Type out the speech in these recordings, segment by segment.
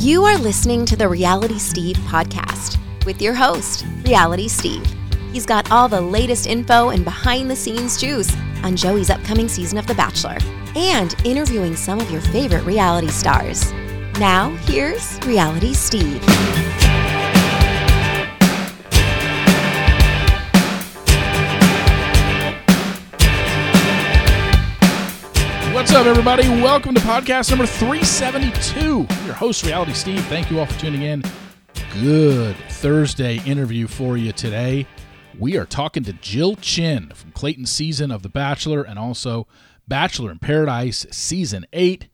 You are listening to the Reality Steve podcast with your host, Reality Steve. He's got all the latest info and behind the scenes juice on Joey's upcoming season of The Bachelor and interviewing some of your favorite reality stars. Now, here's Reality Steve. What's up, everybody? Welcome to podcast number 372. Your host, Reality Steve. Thank you all for tuning in. Good Thursday interview for you today. We are talking to Jill Chin from Clayton season of The Bachelor and also Bachelor in Paradise season 8.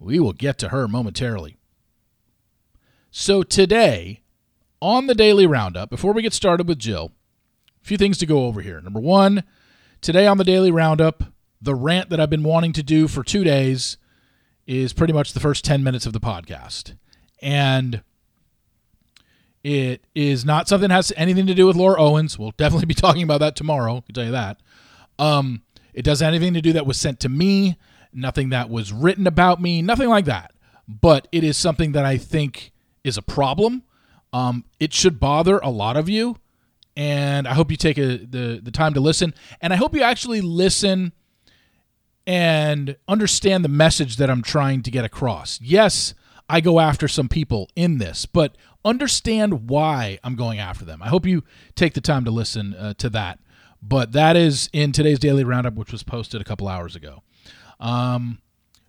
We will get to her momentarily. So, today on the Daily Roundup, before we get started with Jill, a few things to go over here. Number one, today on the Daily Roundup, the rant that I've been wanting to do for two days is pretty much the first 10 minutes of the podcast. And it is not something that has anything to do with Laura Owens. We'll definitely be talking about that tomorrow. I can tell you that. Um, it doesn't have anything to do that was sent to me, nothing that was written about me, nothing like that. But it is something that I think is a problem. Um, it should bother a lot of you. And I hope you take a, the, the time to listen. And I hope you actually listen and understand the message that I'm trying to get across. Yes, I go after some people in this, but understand why I'm going after them. I hope you take the time to listen uh, to that. But that is in today's daily roundup, which was posted a couple hours ago. Um,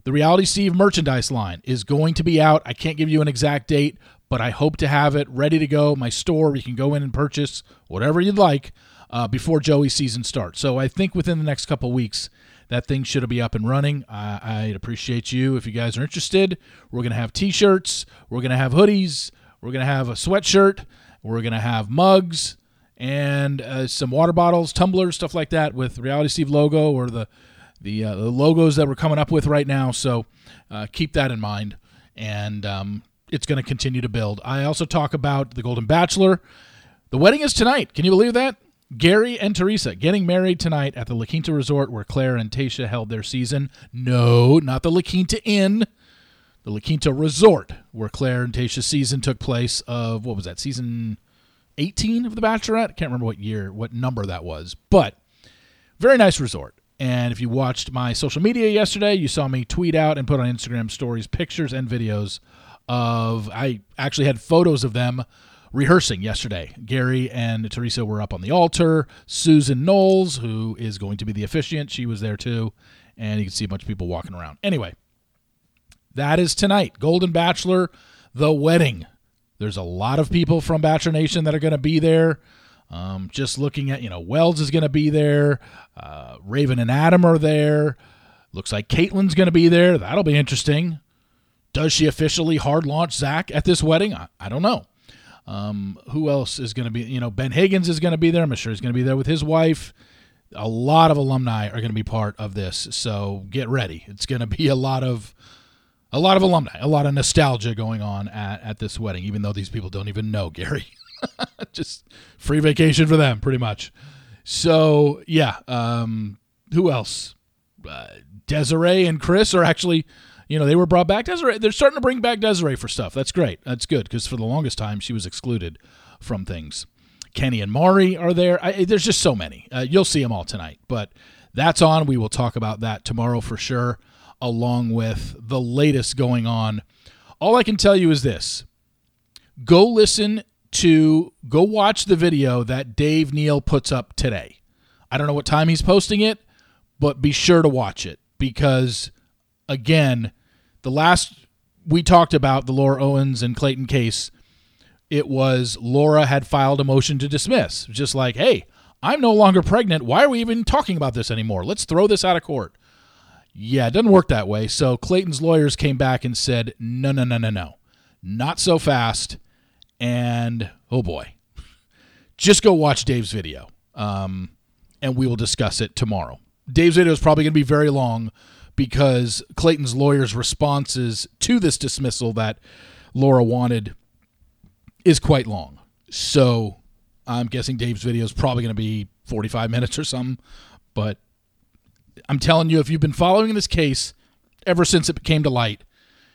the Reality Steve merchandise line is going to be out. I can't give you an exact date, but I hope to have it ready to go. My store, you can go in and purchase whatever you'd like uh, before Joey's season starts. So I think within the next couple weeks, that thing should be up and running. I, I'd appreciate you if you guys are interested. We're going to have t shirts, we're going to have hoodies, we're going to have a sweatshirt, we're going to have mugs, and uh, some water bottles, tumblers, stuff like that with Reality Steve logo or the the, uh, the logos that we're coming up with right now. So uh, keep that in mind, and um, it's going to continue to build. I also talk about the Golden Bachelor. The wedding is tonight. Can you believe that? Gary and Theresa getting married tonight at the La Quinta Resort where Claire and Tayshia held their season. No, not the La Quinta Inn. The La Quinta Resort where Claire and Tayshia's season took place of, what was that, season 18 of The Bachelorette? I can't remember what year, what number that was. But very nice resort. And if you watched my social media yesterday, you saw me tweet out and put on Instagram stories pictures and videos of, I actually had photos of them rehearsing yesterday. Gary and Theresa were up on the altar. Susan Noles, who is going to be the officiant, she was there too. And you can see a bunch of people walking around. Anyway, that is tonight. Golden Bachelor, the wedding. There's a lot of people from Bachelor Nation that are going to be there. Um, just looking at, you know, Wells is going to be there. Uh, Raven and Adam are there. Looks like Kaitlyn's going to be there. That'll be interesting. Does she officially hard launch Zach at this wedding? I, I don't know. Um, who else is going to be? You know, Ben Higgins is going to be there. I'm sure he's going to be there with his wife. A lot of alumni are going to be part of this, so get ready. It's going to be a lot of a lot of alumni, a lot of nostalgia going on at, at this wedding, even though these people don't even know Gary. Just free vacation for them, pretty much. So yeah, um, who else? Uh, Desiree and Chris are actually you know, they were brought back. Desiree, they're starting to bring back Desiree for stuff. That's great. That's good because for the longest time she was excluded from things. Kenny and Mari are there. I, there's just so many. Uh, you'll see them all tonight, but that's on. We will talk about that tomorrow for sure, along with the latest going on. All I can tell you is this go listen to, go watch the video that Dave Neal puts up today. I don't know what time he's posting it, but be sure to watch it because, again, the last we talked about the Laura Owens and Clayton case, it was Laura had filed a motion to dismiss, just like, hey, I'm no longer pregnant. Why are we even talking about this anymore? Let's throw this out of court. Yeah, it doesn't work that way. So Clayton's lawyers came back and said, no, no, no, no, no. Not so fast. And oh boy, just go watch Dave's video. Um, and we will discuss it tomorrow. Dave's video is probably going to be very long because Clayton's lawyer's responses to this dismissal that Laura wanted is quite long. So I'm guessing Dave's video is probably going to be 45 minutes or something. But I'm telling you, if you've been following this case ever since it came to light,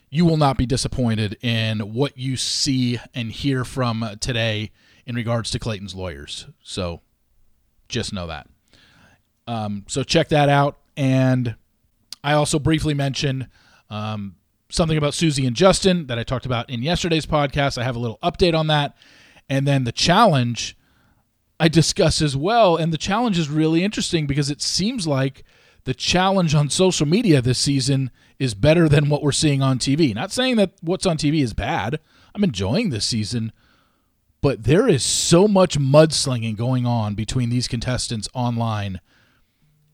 you will not be disappointed in what you see and hear from today in regards to Clayton's lawyers. So just know that. Um, so check that out. And I also briefly mentioned um, something about Susie and Justin that I talked about in yesterday's podcast. I have a little update on that. And then the challenge I discuss as well. And the challenge is really interesting because it seems like the challenge on social media this season is better than what we're seeing on TV. Not saying that what's on TV is bad. I'm enjoying this season, but there is so much mudslinging going on between these contestants online.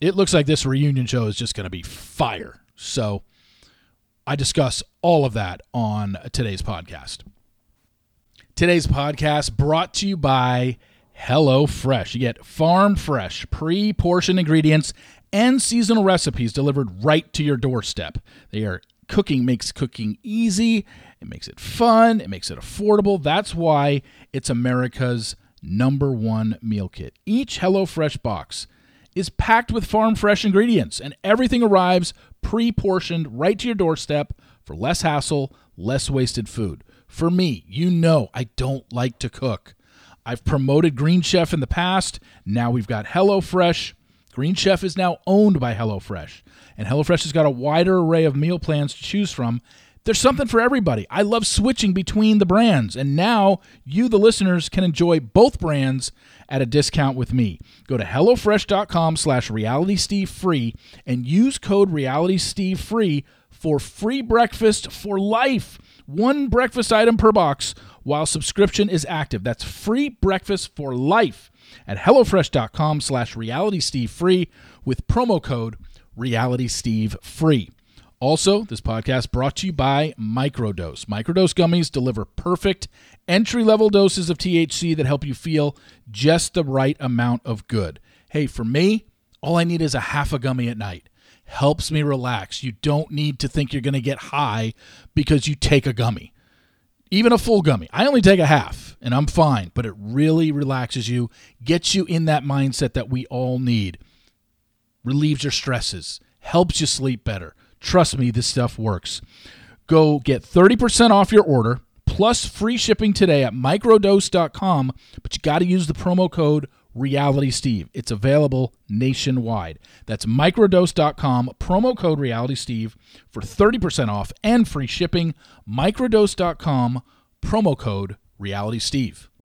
It looks like this reunion show is just going to be fire. So I discuss all of that on today's podcast. Today's podcast brought to you by Hello Fresh. You get farm fresh, pre portioned ingredients and seasonal recipes delivered right to your doorstep. They are cooking makes cooking easy, it makes it fun, it makes it affordable. That's why it's America's number one meal kit. Each HelloFresh box is packed with farm fresh ingredients, and everything arrives pre portioned right to your doorstep for less hassle, less wasted food. For me, you know I don't like to cook. I've promoted Green Chef in the past. Now we've got HelloFresh. Green Chef is now owned by HelloFresh, and HelloFresh has got a wider array of meal plans to choose from. There's something for everybody. I love switching between the brands, and now you, the listeners, can enjoy both brands at a discount with me. Go to HelloFresh.com slash RealitySteveFree and use code RealitySteveFree for free breakfast for life. One breakfast item per box while subscription is active. That's free breakfast for life at HelloFresh.com slash RealitySteveFree with promo code RealitySteveFree. Also, this podcast brought to you by Microdose. Microdose gummies deliver perfect entry level doses of THC that help you feel just the right amount of good. Hey, for me, all I need is a half a gummy at night. Helps me relax. You don't need to think you're going to get high because you take a gummy even a full gummy. I only take a half and I'm fine, but it really relaxes you, gets you in that mindset that we all need, relieves your stresses, helps you sleep better. Trust me, this stuff works. Go get 30% off your order plus free shipping today at microdose.com, but you got to use the promo code Reality Steve. It's available nationwide. That's microdose.com, promo code Reality Steve for 30% off and free shipping. Microdose.com, promo code Reality Steve.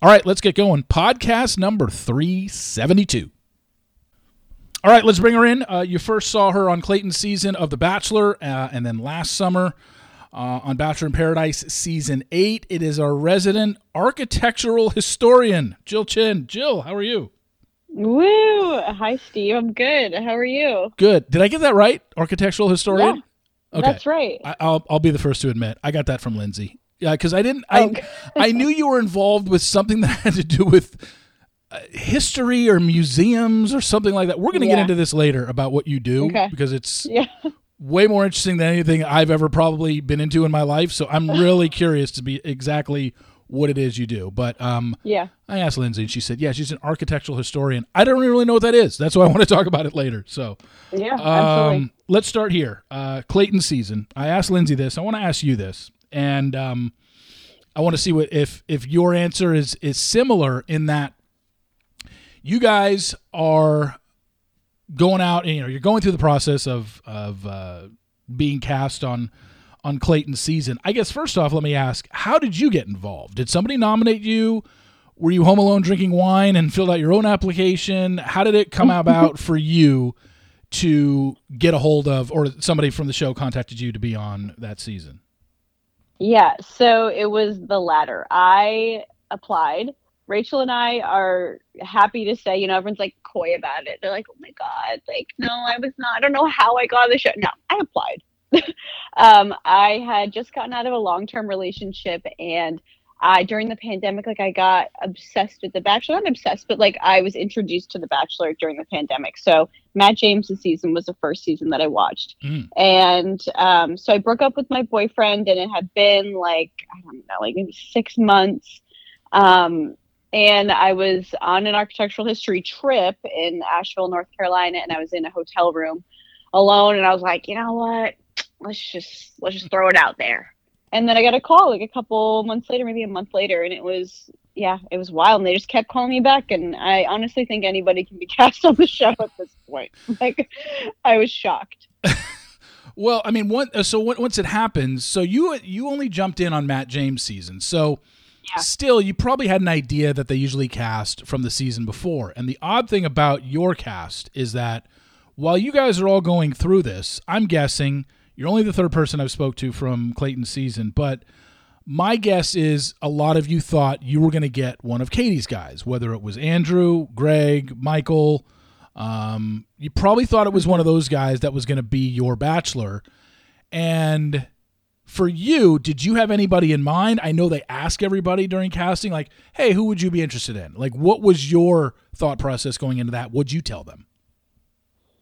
All right, let's get going. Podcast number 372. All right, let's bring her in. Uh, you first saw her on Clayton's season of The Bachelor, uh, and then last summer uh, on Bachelor in Paradise season eight. It is our resident architectural historian, Jill Chin. Jill, how are you? Woo! Hi, Steve. I'm good. How are you? Good. Did I get that right? Architectural historian? Yeah, okay. That's right. I, will I'll be the first to admit I got that from Lyndsey. Yeah, because I didn't. I okay. I knew you were involved with something that had to do with uh, history or museums or something like that. We're going to yeah. get into this later about what you do okay. because it's yeah. way more interesting than anything I've ever probably been into in my life. So I'm really curious to be exactly what it is you do. But um, yeah, I asked Lyndsey, and she said, "Yeah, she's an architectural historian." I don't really know what that is. That's why I want to talk about it later. So yeah, um, absolutely. Let's start here. Uh, Clayton season. I asked Lyndsey this. I want to ask you this and um, I want to see what if if your answer is is similar in that you guys are going out and you know you're going through the process of of uh, being cast on on Clayton's season. I guess first off, let me ask, how did you get involved? Did somebody nominate you? Were you home alone drinking wine and filled out your own application? How did it come about for you to get a hold of, or somebody from the show contacted you to be on that season? Yeah, so it was the latter. I applied. Rachel and I are happy to say, you know, everyone's like coy about it. They're like, oh my God, like, no, I was not, I don't know how I got the show. No, I applied. um, I had just gotten out of a long term relationship and I during the pandemic, like I got obsessed with The Bachelor. Not obsessed, but like I was introduced to The Bachelor during the pandemic. So Matt James' season was the first season that I watched, mm. and um, so I broke up with my boyfriend, and it had been like I don't know, like maybe six months. Um, and I was on an architectural history trip in Asheville, North Carolina, and I was in a hotel room alone, and I was like, you know what? Let's just let's just throw it out there and then I got a call like a couple months later, maybe a month later, and it was yeah, it was wild. And they just kept calling me back, and I honestly think anybody can be cast on the show at this point. Like, I was shocked. well, I mean, uh, what, so once it happens, so you you only jumped in on Matt James season, so. Yeah. Still, you probably had an idea that they usually cast from the season before. And the odd thing about your cast is that while you guys are all going through this, I'm guessing you're only the third person I've spoke to from Clayton's season, but my guess is a lot of you thought you were going to get one of Katie's guys, whether it was Andrew, Greg, Michael. Um, you probably thought it was one of those guys that was going to be your bachelor. And for you, did you have anybody in mind? I know they ask everybody during casting, like, hey, who would you be interested in? Like, what was your thought process going into that? What'd you tell them?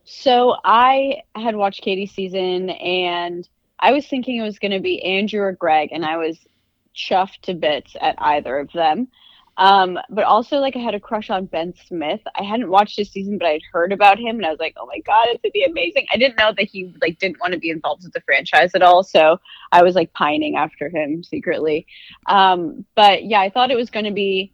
So I had watched Katie's season and I was thinking it was going to be Andrew or Greg, and I was chuffed to bits at either of them. Um, but also, like, I had a crush on Ben Smith. I hadn't watched his season, but I'd heard about him, and I was like, "Oh my god, it's gonna be amazing!" I didn't know that he like didn't want to be involved with the franchise at all, so I was like pining after him secretly. Um, but yeah, I thought it was going to be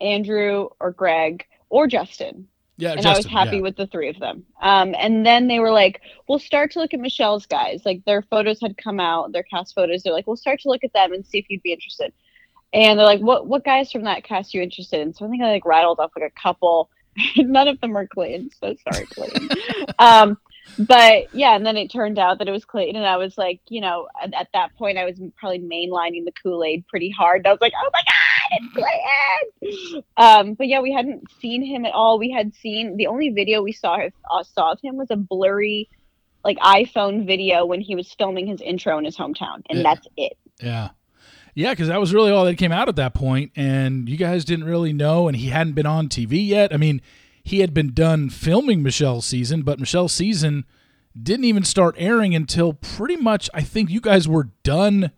Andrew or Greg or Justin. Yeah, and Justin, I was happy yeah. with the three of them. Um, and then they were like, "We'll start to look at Michelle's guys. Like their photos had come out, their cast photos. They're like, we'll start to look at them and see if you'd be interested." And they're like, "What what guys from that cast are you interested in?" So I think I like rattled off like a couple. None of them are Clayton. So sorry, Clayton. um, but yeah, and then it turned out that it was Clayton, and I was like, you know, at, at that point, I was probably mainlining the Kool Aid pretty hard. I was like, oh my god, Clayton! Um, but yeah, we hadn't seen him at all. We had seen the only video we saw uh, saw of him was a blurry, like iPhone video when he was filming his intro in his hometown, and yeah. that's it. Yeah. Yeah, because that was really all that came out at that point, and you guys didn't really know, and he hadn't been on TV yet. I mean, he had been done filming Michelle's season, but Michelle's season didn't even start airing until pretty much I think you guys were done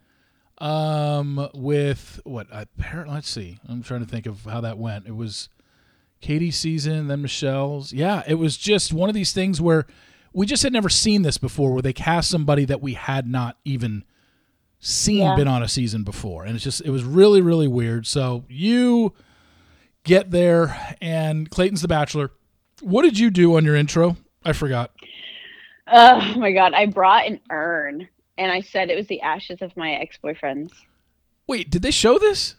um, with what apparently let's see. I'm trying to think of how that went. It was Katie's season, then Michelle's. Yeah, it was just one of these things where we just had never seen this before where they cast somebody that we had not even seen yeah. been on a season before. And it's just it was really, really weird. So you get there, and Clayton's the bachelor. What did you do on your intro? I forgot. Oh my god! I brought an urn, and I said it was the ashes of my ex boyfriends. Wait, did they show this?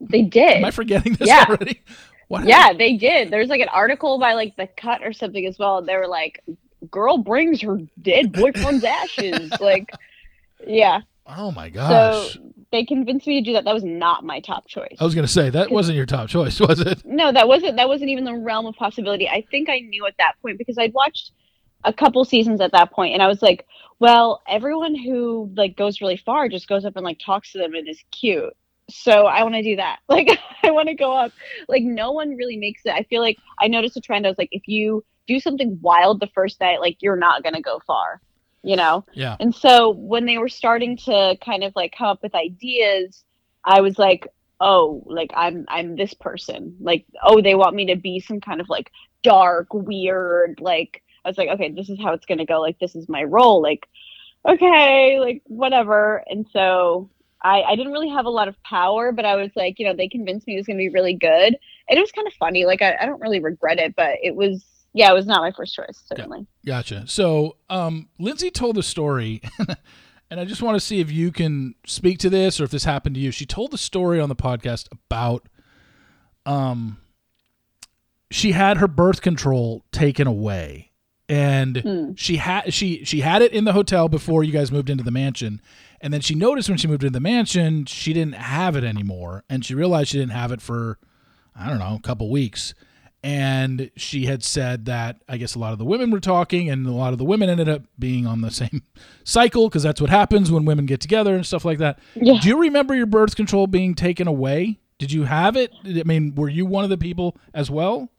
They did. Am I forgetting this yeah. already? What yeah, they did. There's like an article by like the Cut or something as well. They were like, "Girl brings her dead boyfriend's ashes." like, yeah. Oh my gosh. So they convinced me to do that. That was not my top choice. I was going to say that wasn't your top choice, was it? No, that wasn't. That wasn't even the realm of possibility. I think I knew at that point because I'd watched a couple seasons at that point, and I was like, well, everyone who like goes really far just goes up and like talks to them and is cute. So I want to do that. Like I want to go up. Like no one really makes it. I feel like I noticed a trend. I was like, if you do something wild the first night, like you're not gonna go far you know? Yeah. And so when they were starting to kind of like come up with ideas, I was like, oh, like I'm I'm this person. Like, oh, they want me to be some kind of like dark, weird, like I was like, okay, this is how it's gonna go. Like this is my role. Like, okay, like whatever. And so I, I didn't really have a lot of power, but I was like, you know, they convinced me it was gonna be really good. And it was kind of funny. Like I, I don't really regret it, but it was yeah, it was not my first choice, certainly. Gotcha. So, um, Lyndsey told the story, and I just want to see if you can speak to this or if this happened to you. She told the story on the podcast about, um, she had her birth control taken away, and Hmm. she had she she had it in the hotel before you guys moved into the mansion, and then she noticed when she moved into the mansion she didn't have it anymore, and she realized she didn't have it for, I don't know, a couple weeks and she had said that I guess a lot of the women were talking, and a lot of the women ended up being on the same cycle because that's what happens when women get together and stuff like that. Yeah. Do you remember your birth control being taken away? Did you have it? I mean, were you one of the people as well?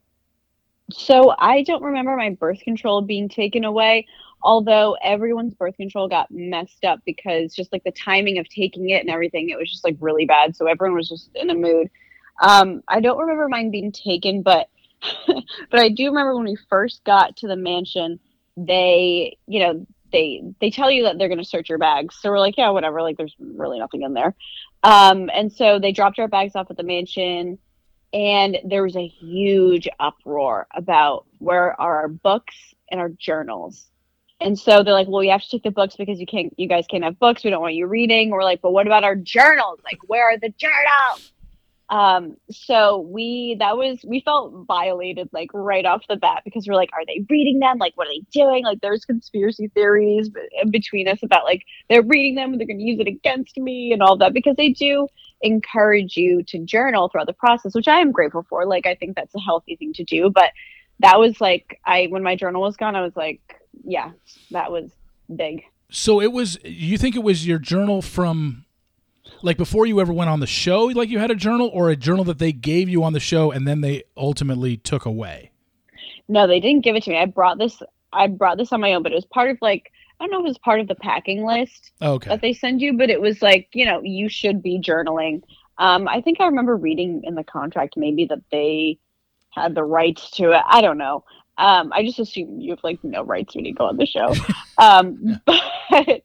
So I don't remember my birth control being taken away, although everyone's birth control got messed up because just like the timing of taking it and everything, it was just like really bad. So everyone was just in a mood. Um, I don't remember mine being taken, but but I do remember when we first got to the mansion, they, you know, they they tell you that they're going to search your bags. So we're like, yeah, whatever. Like, there's really nothing in there. Um, and so they dropped our bags off at the mansion and there was a huge uproar about where are our books and our journals. And so they're like, "Well, you have to take the books because you can't. You guys can't have books. We don't want you reading." We're like, "But what about our journals? Like, where are the journals?" Um, so we that was we felt violated like right off the bat because we're like, "Are they reading them? Like, what are they doing?" Like, there's conspiracy theories between us about like they're reading them and they're going to use it against me and all that because they do encourage you to journal throughout the process, which I am grateful for. Like I think that's a healthy thing to do. But that was like I when my journal was gone, I was like, yeah, that was big. So it was. You think it was your journal from, like before you ever went on the show? Like you had a journal, or a journal that they gave you on the show and then they ultimately took away. No, they didn't give it to me. I brought this I brought this on my own, but it was part of like I don't know if it was part of the packing list Okay. that they send you, but it was like, you know, you should be journaling. Um, I think I remember reading in the contract maybe that they had the rights to it. I don't know. Um, I just assume you have like no rights when you go on the show. um, but,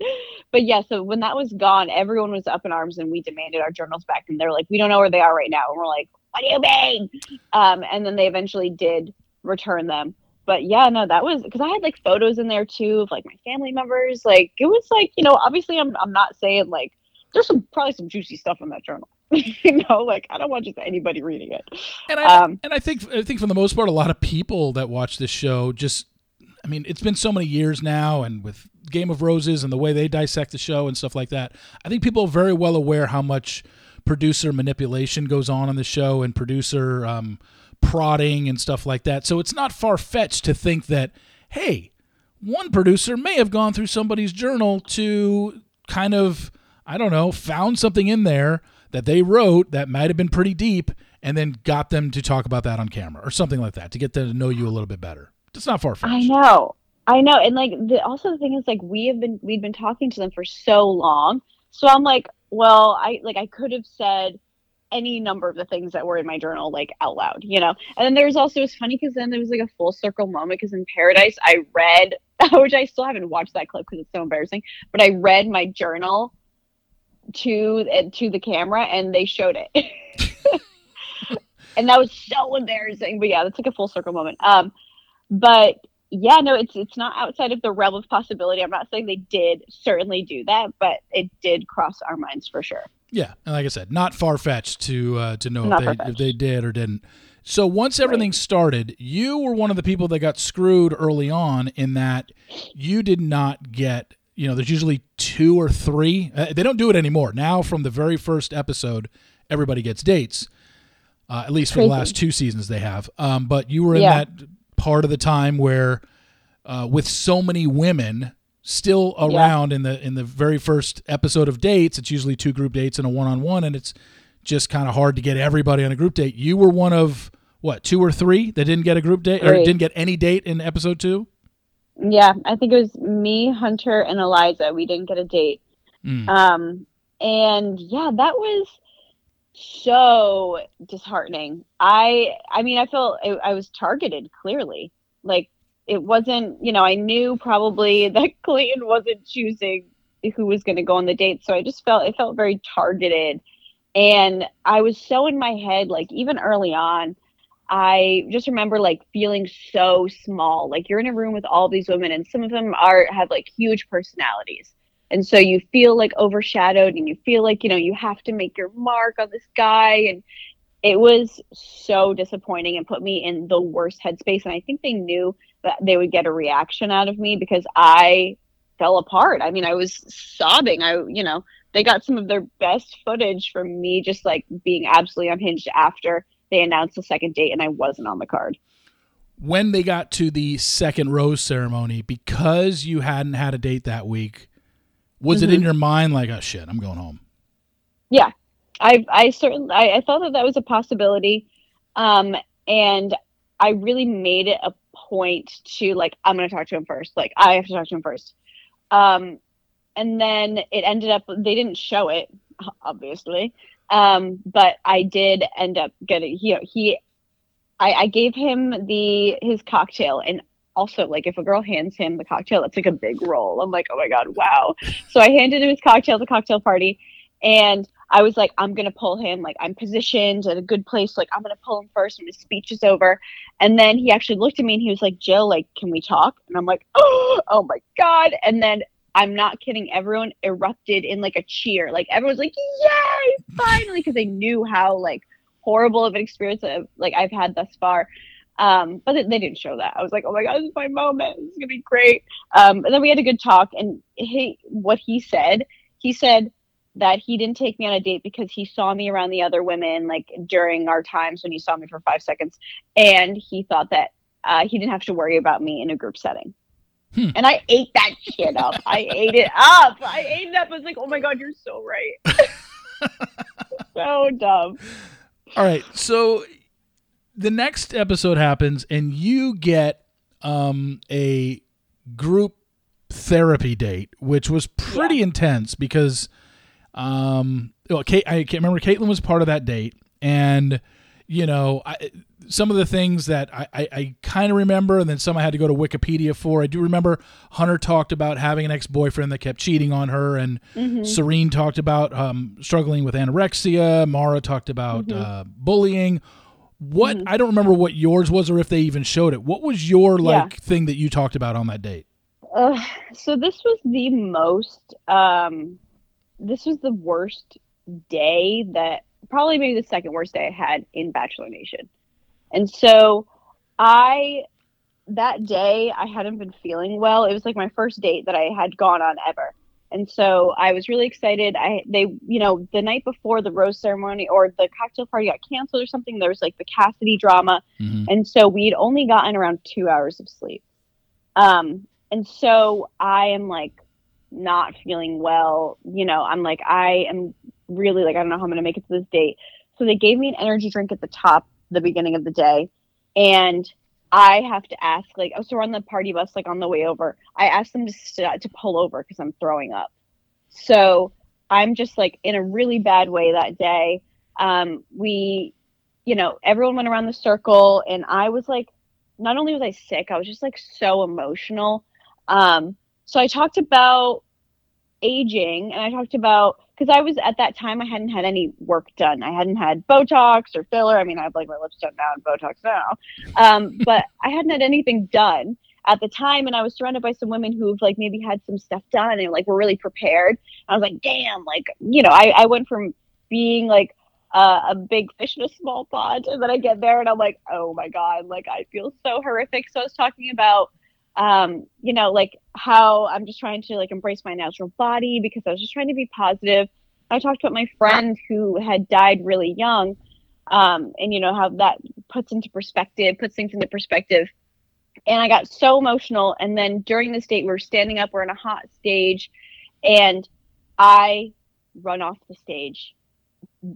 but yeah, so when that was gone, everyone was up in arms and we demanded our journals back. And they're like, we don't know where they are right now. And we're like, what do you mean? Um, and then they eventually did return them. But yeah, no, that was because I had like photos in there too of like my family members. Like it was like, you know, obviously I'm I'm not saying like there's some probably some juicy stuff in that journal. you know, like I don't want just anybody reading it. And I Um, and I think I think for the most part, a lot of people that watch this show just, I mean, it's been so many years now, and with Game of Roses and the way they dissect the show and stuff like that, I think people are very well aware how much producer manipulation goes on on the show and producer um, prodding and stuff like that. So it's not far fetched to think that, hey, one producer may have gone through somebody's journal to kind of, I don't know, found something in there that they wrote that might have been pretty deep and then got them to talk about that on camera or something like that to get them to know you a little bit better. It's not far fetched. I know. I know. And like the also the thing is like we have been we've been talking to them for so long. So I'm like, well, I like I could have said any number of the things that were in my journal like out loud, you know. And then there's also it's funny because then there was like a full circle moment because in Paradise I read, which I still haven't watched that clip because it's so embarrassing, but I read my journal to uh, to the camera and they showed it. and that was so embarrassing. But yeah, that's like a full circle moment. Um, but yeah, no, it's it's not outside of the realm of possibility. I'm not saying they did certainly do that, but it did cross our minds for sure. Yeah, and like I said, not far fetched to uh, to know Not if they, if they did or didn't. So once everything started, you were one of the people that got screwed early on in that you did not get. You know, there's usually two or three. Uh, they don't do it anymore now. From the very first episode, everybody gets dates. Uh, at least for the last two seasons, they have. Um, but you were in Yeah. that part of the time where, uh, with so many women still Yeah. around in the in the very first episode of dates, it's usually two group dates and a one on one, and it's just kind of hard to get everybody on a group date. You were one of what two or three that didn't get a group date or didn't get any date in episode two. Yeah, I think it was me, Hunter, and Eliza. We didn't get a date. Mm. Um, and yeah, that was so disheartening. I, I mean, I felt I, I was targeted clearly. Like it wasn't, you know, I knew probably that Clayton wasn't choosing who was going to go on the date, so I just felt it felt very targeted. And I was so in my head, like even early on, I just remember like feeling so small. Like you're in a room with all these women and some of them are have like huge personalities. And so you feel like overshadowed and you feel like, you know, you have to make your mark on this guy and it was so disappointing and put me in the worst headspace and I think they knew that they would get a reaction out of me because I fell apart. I mean, I was sobbing. I, you know, they got some of their best footage from me just like being absolutely unhinged after they announced the second date and I wasn't on the card. When they got to the second rose ceremony, because you hadn't had a date that week, was mm-hmm. it in mm-hmm. your mind like, oh shit, I'm going home? Yeah, I I certainly I, I thought that that was a possibility, um, and I really made it a point to like I'm gonna talk to him first. Like I have to talk to him first. Um, and then it ended up they didn't show it obviously. Um, but i did end up getting he he I, I gave him the his cocktail. And also like if a girl hands him the cocktail that's like a big roll. I'm like oh my god wow. So i handed him his cocktail at the cocktail party. And i was like i'm gonna pull him like i'm positioned at a good place like i'm gonna pull him first when his speech is over and then he actually looked at me and he was like jill like can we talk and i'm like oh, oh my god and then I'm not kidding. Everyone erupted in like a cheer. Like everyone's like, "Yay, finally!" Because they knew how like horrible of an experience of like I've had thus far. Um, but they, didn't show that. I was like, "Oh my god, this is my moment. This is gonna be great." Um, and then we had a good talk. And he, what he said, he said that he didn't take me on a date because he saw me around the other women like during our times when he saw me for five seconds, and he thought that uh, he didn't have to worry about me in a group setting. Hmm. And I ate that shit up. I ate it up. I ate it up. I was like, oh my God, you're so right. so dumb. All right. So the next episode happens, and you get um, a group therapy date, which was pretty yeah. intense because um, well, Kate, I can't remember. Caitlin was part of that date, and you know, I, some of the things that I, I, I kind of remember, and then some I had to go to Wikipedia for. I do remember Hunter talked about having an ex boyfriend that kept cheating on her, and mm-hmm. Serene talked about um, struggling with anorexia. Mara talked about mm-hmm. uh, bullying. What mm-hmm. I don't remember what yours was, or if they even showed it. What was your like yeah. thing that you talked about on that date? Uh, so this was the most. Um, this was the worst day that probably maybe the second worst day I had in Bachelor Nation. And so I that day I hadn't been feeling well. It was like my first date that I had gone on ever. And so I was really excited. I they you know, the night before the rose ceremony or the cocktail party got canceled or something, there was like the Cassidy drama. Mm-hmm. And so we'd only gotten around 2 hours of sleep. Um and so I am like not feeling well, you know, I'm like I am really like I don't know how I'm going to make it to this date. So they gave me an energy drink at the top the beginning of the day and I have to ask like oh so we're on the party bus like on the way over. I asked them to st- to pull over cuz I'm throwing up. So I'm just like in a really bad way that day. Um we you know, everyone went around the circle and I was like not only was I sick, I was just like so emotional. Um so I talked about aging and I talked about because I was at that time I hadn't had any work done. I hadn't had Botox or filler. I mean, I have like my lips done now and Botox now, um, but I hadn't had anything done at the time. And I was surrounded by some women who've like maybe had some stuff done and like were really prepared. I was like, damn, like you know, I I went from being like uh, a big fish in a small pond, and then I get there and I'm like, oh my god, like I feel so horrific. So I was talking about um, you know, like how I'm just trying to like embrace my natural body because I was just trying to be positive. I talked about my friend who had died really young, um, and you know how that puts into perspective, puts things into perspective. And I got so emotional. And then during this date, we are standing up, we're in a hot stage, and I run off the stage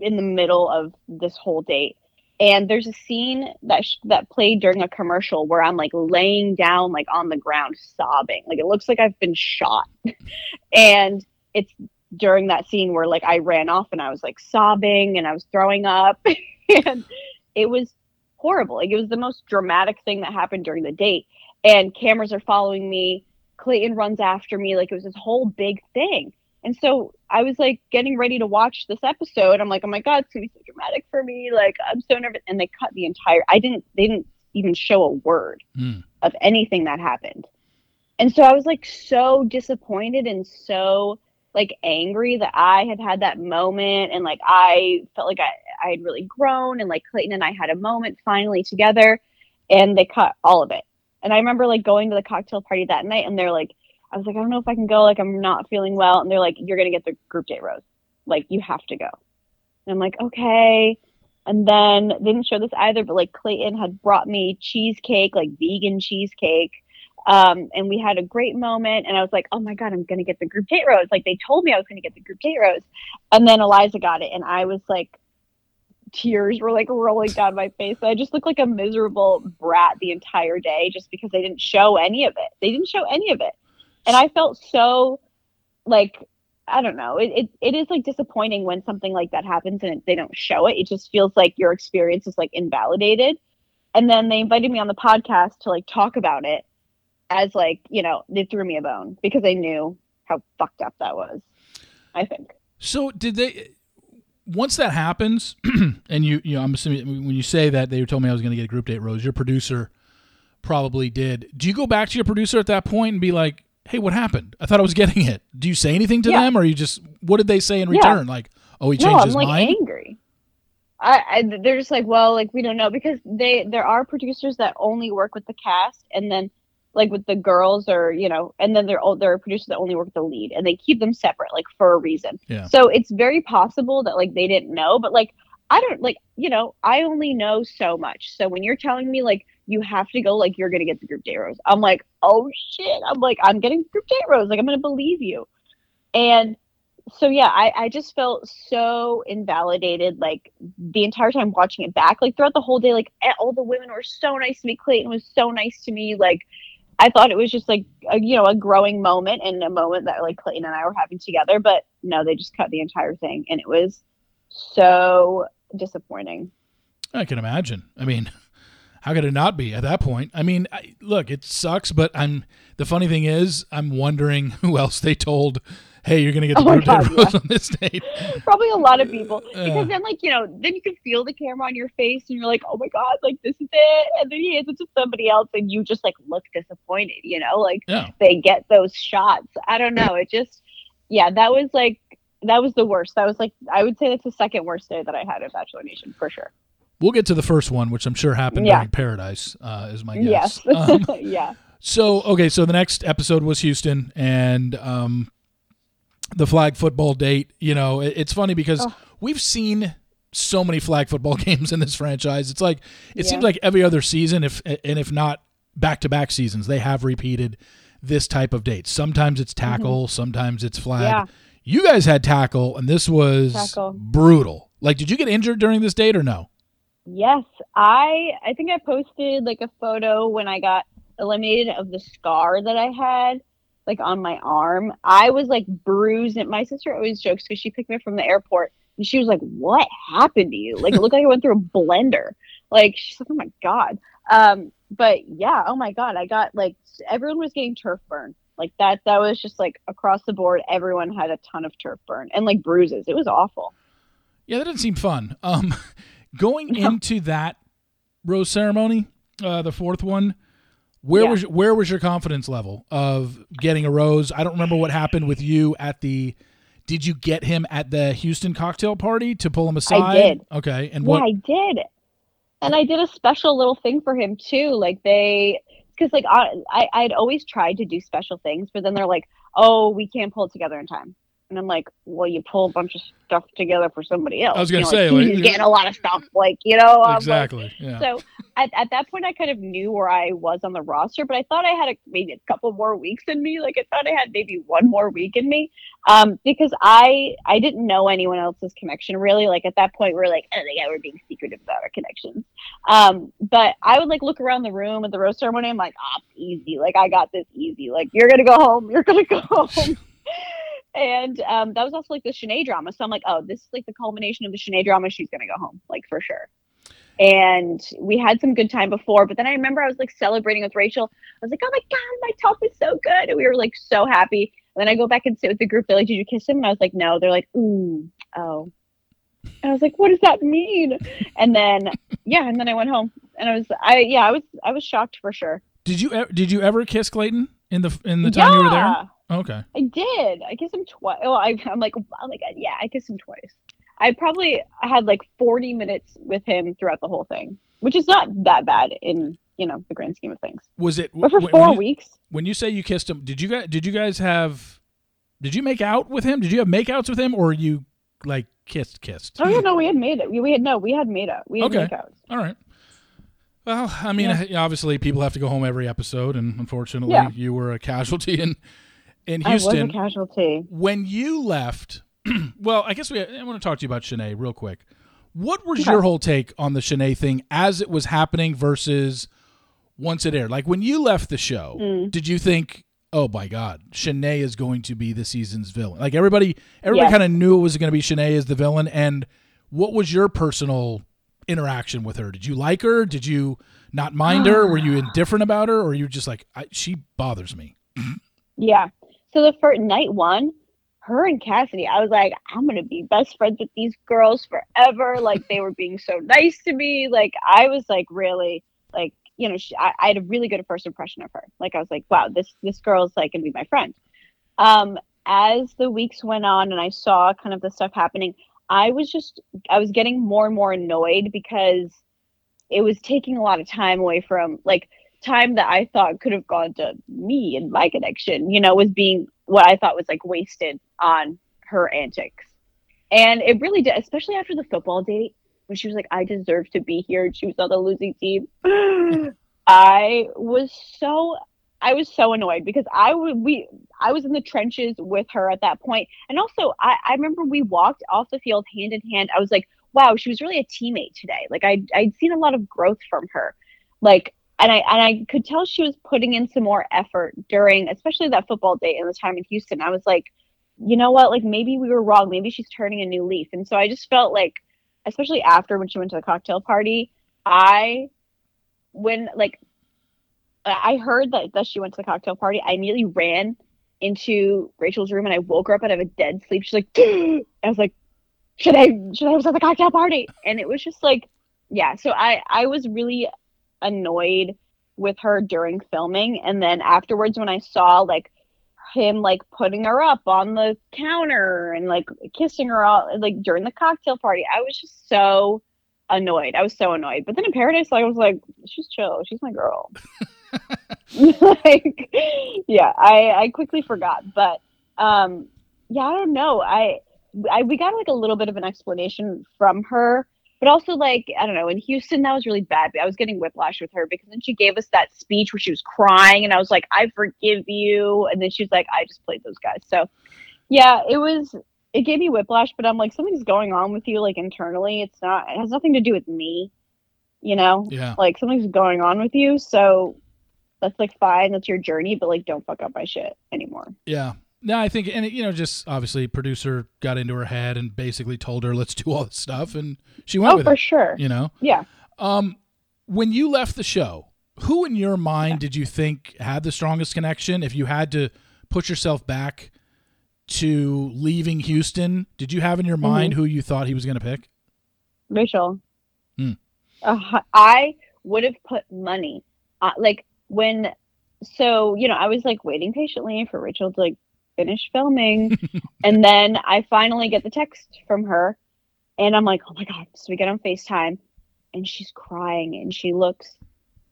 in the middle of this whole date and there's a scene that sh- that played during a commercial where I'm like laying down like on the ground sobbing. Like it looks like I've been shot. And it's during that scene where like I ran off and I was like sobbing and I was throwing up. And it was horrible. Like it was the most dramatic thing that happened during the date and cameras are following me. Clayton runs after me. Like it was this whole big thing And so I was like getting ready to watch this episode. I'm like, oh my God, it's gonna be so dramatic for me. Like I'm so nervous. And they cut the entire I didn't they didn't even show a word Mm. of anything that happened. And so I was like so disappointed and so like angry that I had had that moment and like I felt like I, I had really grown and like Clayton and I had a moment finally together and they cut all of it. And I remember like going to the cocktail party that night and they're like, I was like, I don't know if I can go. Like, I'm not feeling well. And they're like, you're going to get the group date rose. Like, you have to go. And I'm like, okay. And then they didn't show this either, but like Clayton had brought me cheesecake, like vegan cheesecake. Um, and we had a great moment. And I was like, oh my God, I'm going to get the group date rose. Like, they told me I was going to get the group date rose. And then Eliza got it. And I was like, tears were like rolling down my face. I just looked like a miserable brat the entire day just because they didn't show any of it. They didn't show any of it. And I felt so like I don't know. It, it it is like disappointing when something like that happens and they don't show it. It just feels like your experience is like invalidated. And then they invited me on the podcast to like talk about it as like, you know, they threw me a bone because they knew how fucked up that was. I think. So did they? Once that happens, and you, you know, I'm assuming when you say that they told me I was going to get a group date rose, your producer probably did. Do you go back to your producer at that point and be like, "Hey, what happened? I thought I was getting it." Do you say anything to Yeah. them, or you just what did they say in Yeah. return? Like, oh, he changed no, I'm his like mind. angry. I, I they're just like, well, like we don't know because they there are producers that only work with the cast, and then like with the girls or you know, and then there are there are producers that only work with the lead, and they keep them separate like for a reason. Yeah. So it's very possible that like they didn't know, but like I don't like you know I only know so much. So when you're telling me like you have to go, like you're gonna get the group date rose, I'm like, oh shit, I'm like I'm getting group date rose, like I'm gonna believe you, and so yeah, I, I just felt so invalidated like the entire time watching it back. Like throughout the whole day, like eh, all the women were so nice to me. Clayton was so nice to me. Like I thought it was just like a, you know a growing moment and a moment that like Clayton and I were having together. But no, they just cut the entire thing, and it was so disappointing. I can imagine. I mean, how could it not be at that point? I mean, I, look, it sucks, but I'm. The funny thing is, I'm wondering who else they told. Hey, you're gonna get the Oh group date God, rose on this date. Probably a lot of people Uh. because then like you know then you can feel the camera on your face and you're like oh my god like this is it and then he hands it to somebody else and you just like look disappointed you know like Yeah. they get those shots. I don't know. It just, yeah, that was like, that was the worst. That was like, I would say that's the second worst day that I had at Bachelor Nation for sure. We'll get to the first one, which I'm sure happened Yeah. during Paradise, uh, is my guess. Yes. Um, yeah. so, okay, so the next episode was Houston and um, the flag football date. You know, it- it's funny because Oh. we've seen so many flag football games in this franchise. It's like it Yeah. seems like every other season, if and if not back to back seasons, they have repeated this type of date. Sometimes it's tackle, sometimes it's flag. Mm-hmm. Yeah. You guys had tackle, and this was Tackle. brutal. Like, did you get injured during this date or no? Yes. I, I think I posted like a photo when I got eliminated of the scar that I had like on my arm. I was like bruised and my sister always jokes because she picked me up from the airport and she was like, what happened to you? Like, it looked like I went through a blender. Like, she's like, oh my God. Um, but yeah, oh my God. I got like, everyone was getting turf burn. Like that, that was just like across the board. Everyone had a ton of turf burn and like bruises. It was awful. Yeah, that didn't seem fun. Um, going into that rose ceremony, uh, the fourth one, where Yeah. was where was your confidence level of getting a rose? I don't remember what happened with you at the. Did you get him at the Houston cocktail party to pull him aside? did. Okay, and what? yeah. I did. And I did a special little thing for him too. Like they, because like I, I, I'd always tried to do special things, but then they're like, "Oh, we can't pull it together in time." And I'm like, "Well, you pull a bunch of stuff together for somebody else." I was gonna You know, say, like, like- he's getting a lot of stuff, like you know. um, like- exactly. yeah. so at, at that point, I kind of knew where I was on the roster, but I thought I had a, maybe a couple more weeks in me. Like I thought I had maybe one more week in me, um, because I I didn't know anyone else's connection really. Like at that point, we are like, oh yeah, we're being secretive about our connections. Um, but I would like look around the room at the rose ceremony. I'm like, it's easy. Like I got this easy. Like you're gonna go home. You're gonna go home. And um, that was also like the Shanae drama. So I'm like, oh, this is like the culmination of the Shanae drama. She's gonna go home, like for sure and we had some good time before but then i remember i was like celebrating with rachel i was like oh my god my top is so good and we were like so happy And then I go back and sit with the group. They're like, "Did you kiss him?" And I was like, "No." They're like, "Ooh, oh." And I was like, "What does that mean?" And then yeah, and then I went home, and I was I yeah I was I was shocked for sure. Did you did you ever kiss Clayton in the in the time yeah, you were there? Okay. I did. I kissed him twice. Oh, I, I'm like, oh my god, yeah, I kissed him twice. I probably had like 40 minutes with him throughout the whole thing, which is not that bad in you know the grand scheme of things. Was it But for when- four when you, weeks, when you say you kissed him? Did you guys did you guys have did you make out with him? Did you have makeouts with him, or you like kissed kissed? oh yeah, no, we had made it. We, we had no, we had made out. We had Okay. makeouts. All right. Well, I mean, obviously, people have to go home every episode, and unfortunately, Yeah. you were a casualty in in I was a Houston. casualty. when you left, well, I guess we. I want to talk to you about Shanae real quick. What was Okay. your whole take on the Shanae thing as it was happening versus once it aired? Like when you left the show, Mm. did you think, "Oh my God, Shanae is going to be the season's villain"? Like everybody, everybody Yes. kind of knew it was going to be Shanae as the villain. And what was your personal interaction with her? Did you like her? Did you not mind her? Were you indifferent about her, or were you just like, I, "She bothers me"? Yeah. So the first night one, her and Cassidy, I was like, I'm gonna be best friends with these girls forever. Like they were being so nice to me. Like I was like really like you know she, I, I had a really good first impression of her. Like I was like, wow, this this girl's like gonna be my friend. Um, as the weeks went on and I saw kind of the stuff happening, I was just I was getting more and more annoyed because it was taking a lot of time away from like time that I thought could have gone to me and my connection, you know, was being what I thought was like wasted on her antics. And it really did, especially after the football date when she was like, I deserve to be here. and She was on the losing team. I was so I was so annoyed because I would we I was in the trenches with her at that point. And also I, I remember we walked off the field hand in hand. I was like, wow, she was really a teammate today. Like I I'd seen a lot of growth from her. Like and I and I could tell she was putting in some more effort during especially that football day and the time in Houston. I was like, you know what, like maybe we were wrong. Maybe she's turning a new leaf. And so I just felt like especially after when she went to the cocktail party, I when like I heard that, that she went to the cocktail party, I immediately ran into Rachel's room and I woke her up out of a dead sleep. She's like, I was like, should I should I was at the cocktail party? And it was just like, yeah. So I I was really annoyed with her during filming, and then afterwards when I saw like him like putting her up on the counter and like kissing her all like during the cocktail party, I was just so annoyed. I was so annoyed. But then in Paradise, I was like, she's chill. She's my girl. like, yeah, I I quickly forgot. But um, yeah, I don't know. I I we got like a little bit of an explanation from her. But also, like, I don't know, in Houston, that was really bad. I was getting whiplash with her because then she gave us that speech where she was crying, and I was like, I forgive you. And then she's like, I just played those guys. So, yeah, it was, it gave me whiplash, but I'm like, something's going on with you, like, internally. It's not, it has nothing to do with me, you know? Yeah. Like, something's going on with you. So, that's like fine. That's your journey, but like, don't fuck up my shit anymore. Yeah. No, I think, and it, you know, just obviously, producer got into her head and basically told her, "Let's do all this stuff," and she went Oh, with for it. sure. You know, Yeah. um, when you left the show, who in your mind did you think had the strongest connection? If you had to push yourself back to leaving Houston, did you have in your Mm-hmm. mind who you thought he was going to pick? Rachel. Hmm. Uh, I would have put money, uh, like when, so you know, I was like waiting patiently for Rachel to like finish filming, and then I finally get the text from her, and I'm like, oh my god! So we get on Facetime, and she's crying, and she looks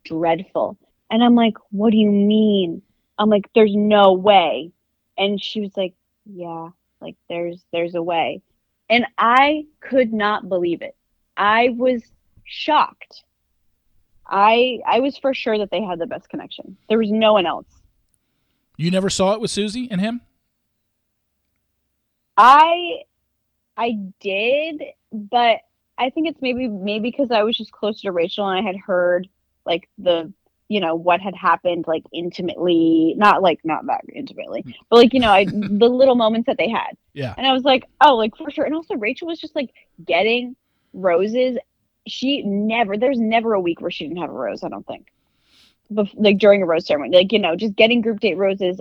dreadful, and I'm like, what do you mean? I'm like, there's no way, and she was like, yeah, like there's there's a way, and I could not believe it. I was shocked. I I was for sure that they had the best connection. There was no one else. You never saw it with Susie and him. I I did, but I think it's maybe maybe because I was just closer to Rachel and I had heard like the you know what had happened like intimately, not like not that intimately, mm. but like you know I the little moments that they had. Yeah. And I was like, oh, like for sure. And also Rachel was just like getting roses. She never there's never a week where she didn't have a rose, I don't think. Bef- like during a rose ceremony. Like, you know, just getting group date roses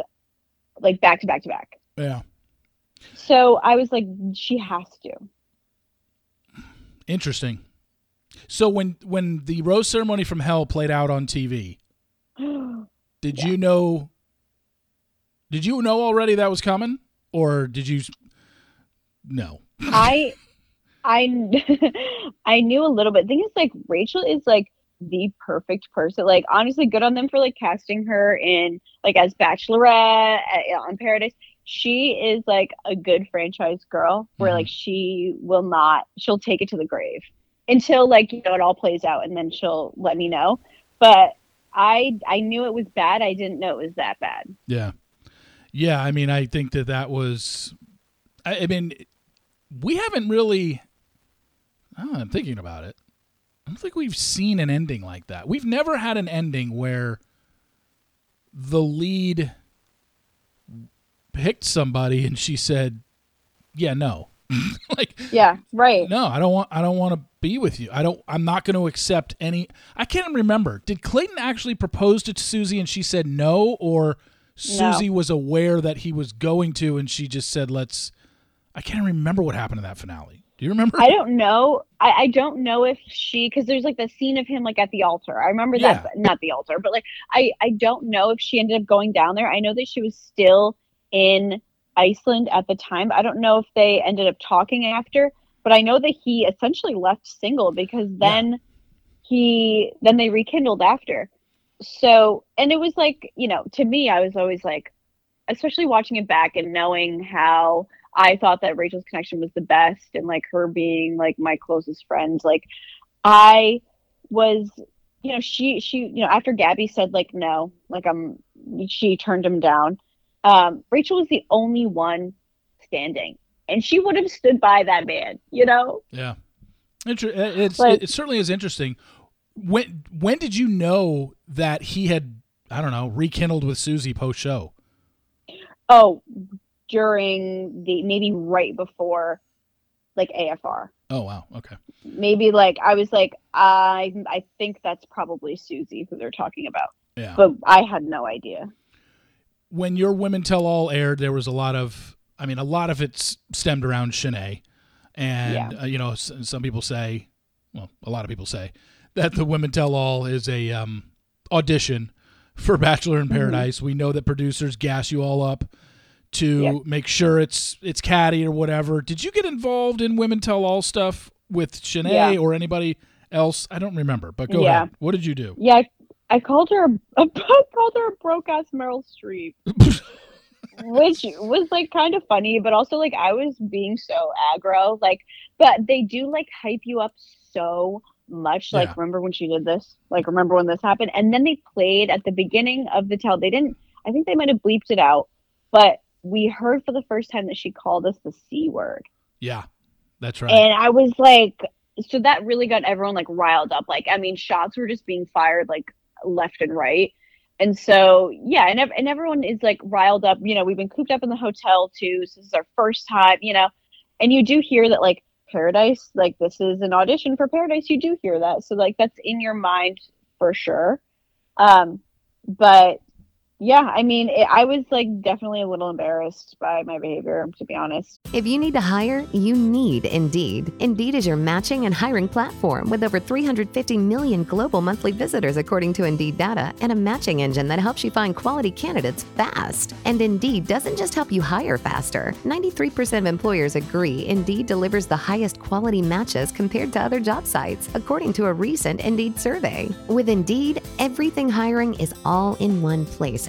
like back to back to back. Yeah. So I was like, she has to. Interesting. So when when the rose ceremony from hell played out on TV, did Yeah. you know? Did you know already that was coming, or did you? No. I I I knew a little bit. thing is like Rachel is like the perfect person. Like honestly, good on them for like casting her in like as Bachelorette uh, on Paradise. She is like a good franchise girl where Mhm. like she will not she'll take it to the grave until like you know it all plays out and then she'll let me know. But I I knew it was bad. I didn't know it was that bad. Yeah. Yeah. I mean, I think that that was. I, I mean, we haven't really. Oh, I'm thinking about it. I don't think we've seen an ending like that. We've never had an ending where the lead picked somebody and she said, "Yeah, no." like Yeah, right. no, I don't want I don't want to be with you. I don't I'm not going to accept any I can't remember. Did Clayton actually propose to Susie and she said no or Susie was aware that he was going to and she just said let's I can't remember what happened in that finale. Do you remember? I don't know. I, I don't know if she because there's like the scene of him like at the altar. I remember that Yeah. but not the altar, but like I I don't know if she ended up going down there. I know that she was still in Iceland at the time. I don't know if they ended up talking after, but I know that he essentially left single because then he then they rekindled after. So and it was like, you know, to me I was always like especially watching it back and knowing how I thought that Rachel's connection was the best and like her being like my closest friend. Like I was, you know, she she you know after Gabby said like no, like um she turned him down. Um, Rachel was the only one standing, and she would have stood by that man. You know, Yeah. Inter- it's Like- it certainly is interesting. When when did you know that he had I don't know, rekindled with Susie post show? oh, during the maybe right before like AFR. Oh wow, okay. Maybe like I was like I I think that's probably Susie who they're talking about, Yeah. but I had no idea. When your Women Tell All aired, there was a lot of, I mean, a lot of it stemmed around Shanae. And, Yeah. uh, you know, s- some people say, well, a lot of people say that the Women Tell All is a um, audition for Bachelor in Mm-hmm. Paradise. We know that producers gas you all up to Yep. make sure it's it's catty or whatever. Did you get involved in Women Tell All stuff with Shanae Yeah. or anybody else? I don't remember, but go Yeah. ahead. What did you do? Yeah, I, I called her a, I called her a broke ass Meryl Streep, which was like kind of funny, but also like I was being so aggro. Like, but they do like hype you up so much. Like, Yeah. remember when she did this? Like, remember when this happened? And then they played at the beginning of the tell. They didn't. I think they might have bleeped it out, but we heard for the first time that she called us the c word. Yeah, that's right. And I was like, so that really got everyone like riled up. Like, I mean, shots were just being fired like left and right. And so, yeah, and, ev- and everyone is like riled up. You know, we've been cooped up in the hotel too. So this is our first time, you know, and you do hear that like Paradise, like this is an audition for Paradise. You do hear that. So, like, that's in your mind for sure. Um, but yeah, I mean, it, I was like definitely a little embarrassed by my behavior, to be honest. If you need to hire, you need Indeed. Indeed is your matching and hiring platform with over 350 million global monthly visitors, according to Indeed data, and a matching engine that helps you find quality candidates fast. And Indeed doesn't just help you hire faster. 93% of employers agree Indeed delivers the highest quality matches compared to other job sites, according to a recent Indeed survey. With Indeed, everything hiring is all in one place,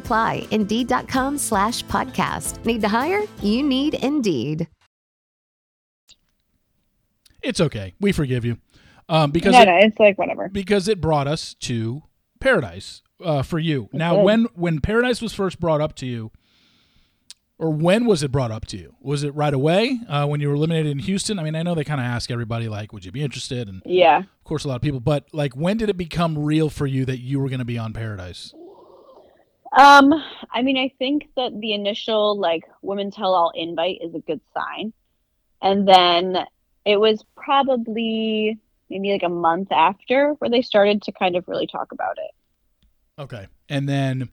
apply. Indeed.com slash podcast. Need to hire? You need Indeed. it's okay. We forgive you. Um, because no, it, no, it's like whatever. because it brought us to paradise uh, for you. Now, did. when when paradise was first brought up to you, or when was it brought up to you? Was it right away uh, when you were eliminated in Houston? I mean, I know they kind of ask everybody like, "Would you be interested?" And yeah, of course, a lot of people. But like, when did it become real for you that you were going to be on Paradise? Um, I mean, I think that the initial like Women Tell All invite is a good sign, and then it was probably maybe like a month after where they started to kind of really talk about it. Okay, and then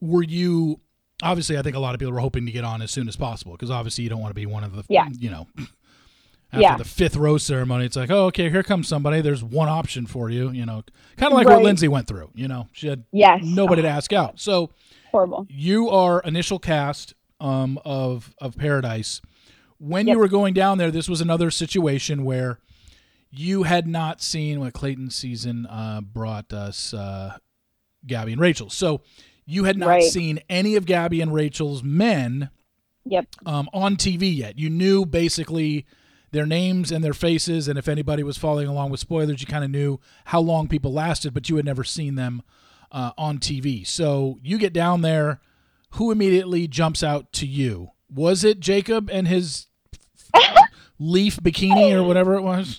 were you obviously, I think a lot of people were hoping to get on as soon as possible because obviously you don't want to be one of the, yeah. you know, after yeah. the fifth rose ceremony, it's like, oh, okay, here comes somebody. There's one option for you, you know, kind of like right. what Lyndsey went through. You know, she had yes. nobody to ask out. So horrible. You are initial cast um, of of Paradise. When yep. you were going down there, this was another situation where you had not seen what Clayton season uh, brought us, uh, Gabby and Rachel. So you had not right. seen any of Gabby and Rachel's men yep. um, on TV yet. You knew basically their names and their faces, and if anybody was following along with spoilers, you kind of knew how long people lasted, but you had never seen them uh, on TV. So you get down there. Who immediately jumps out to you? Was it Jacob and his leaf bikini or whatever it was?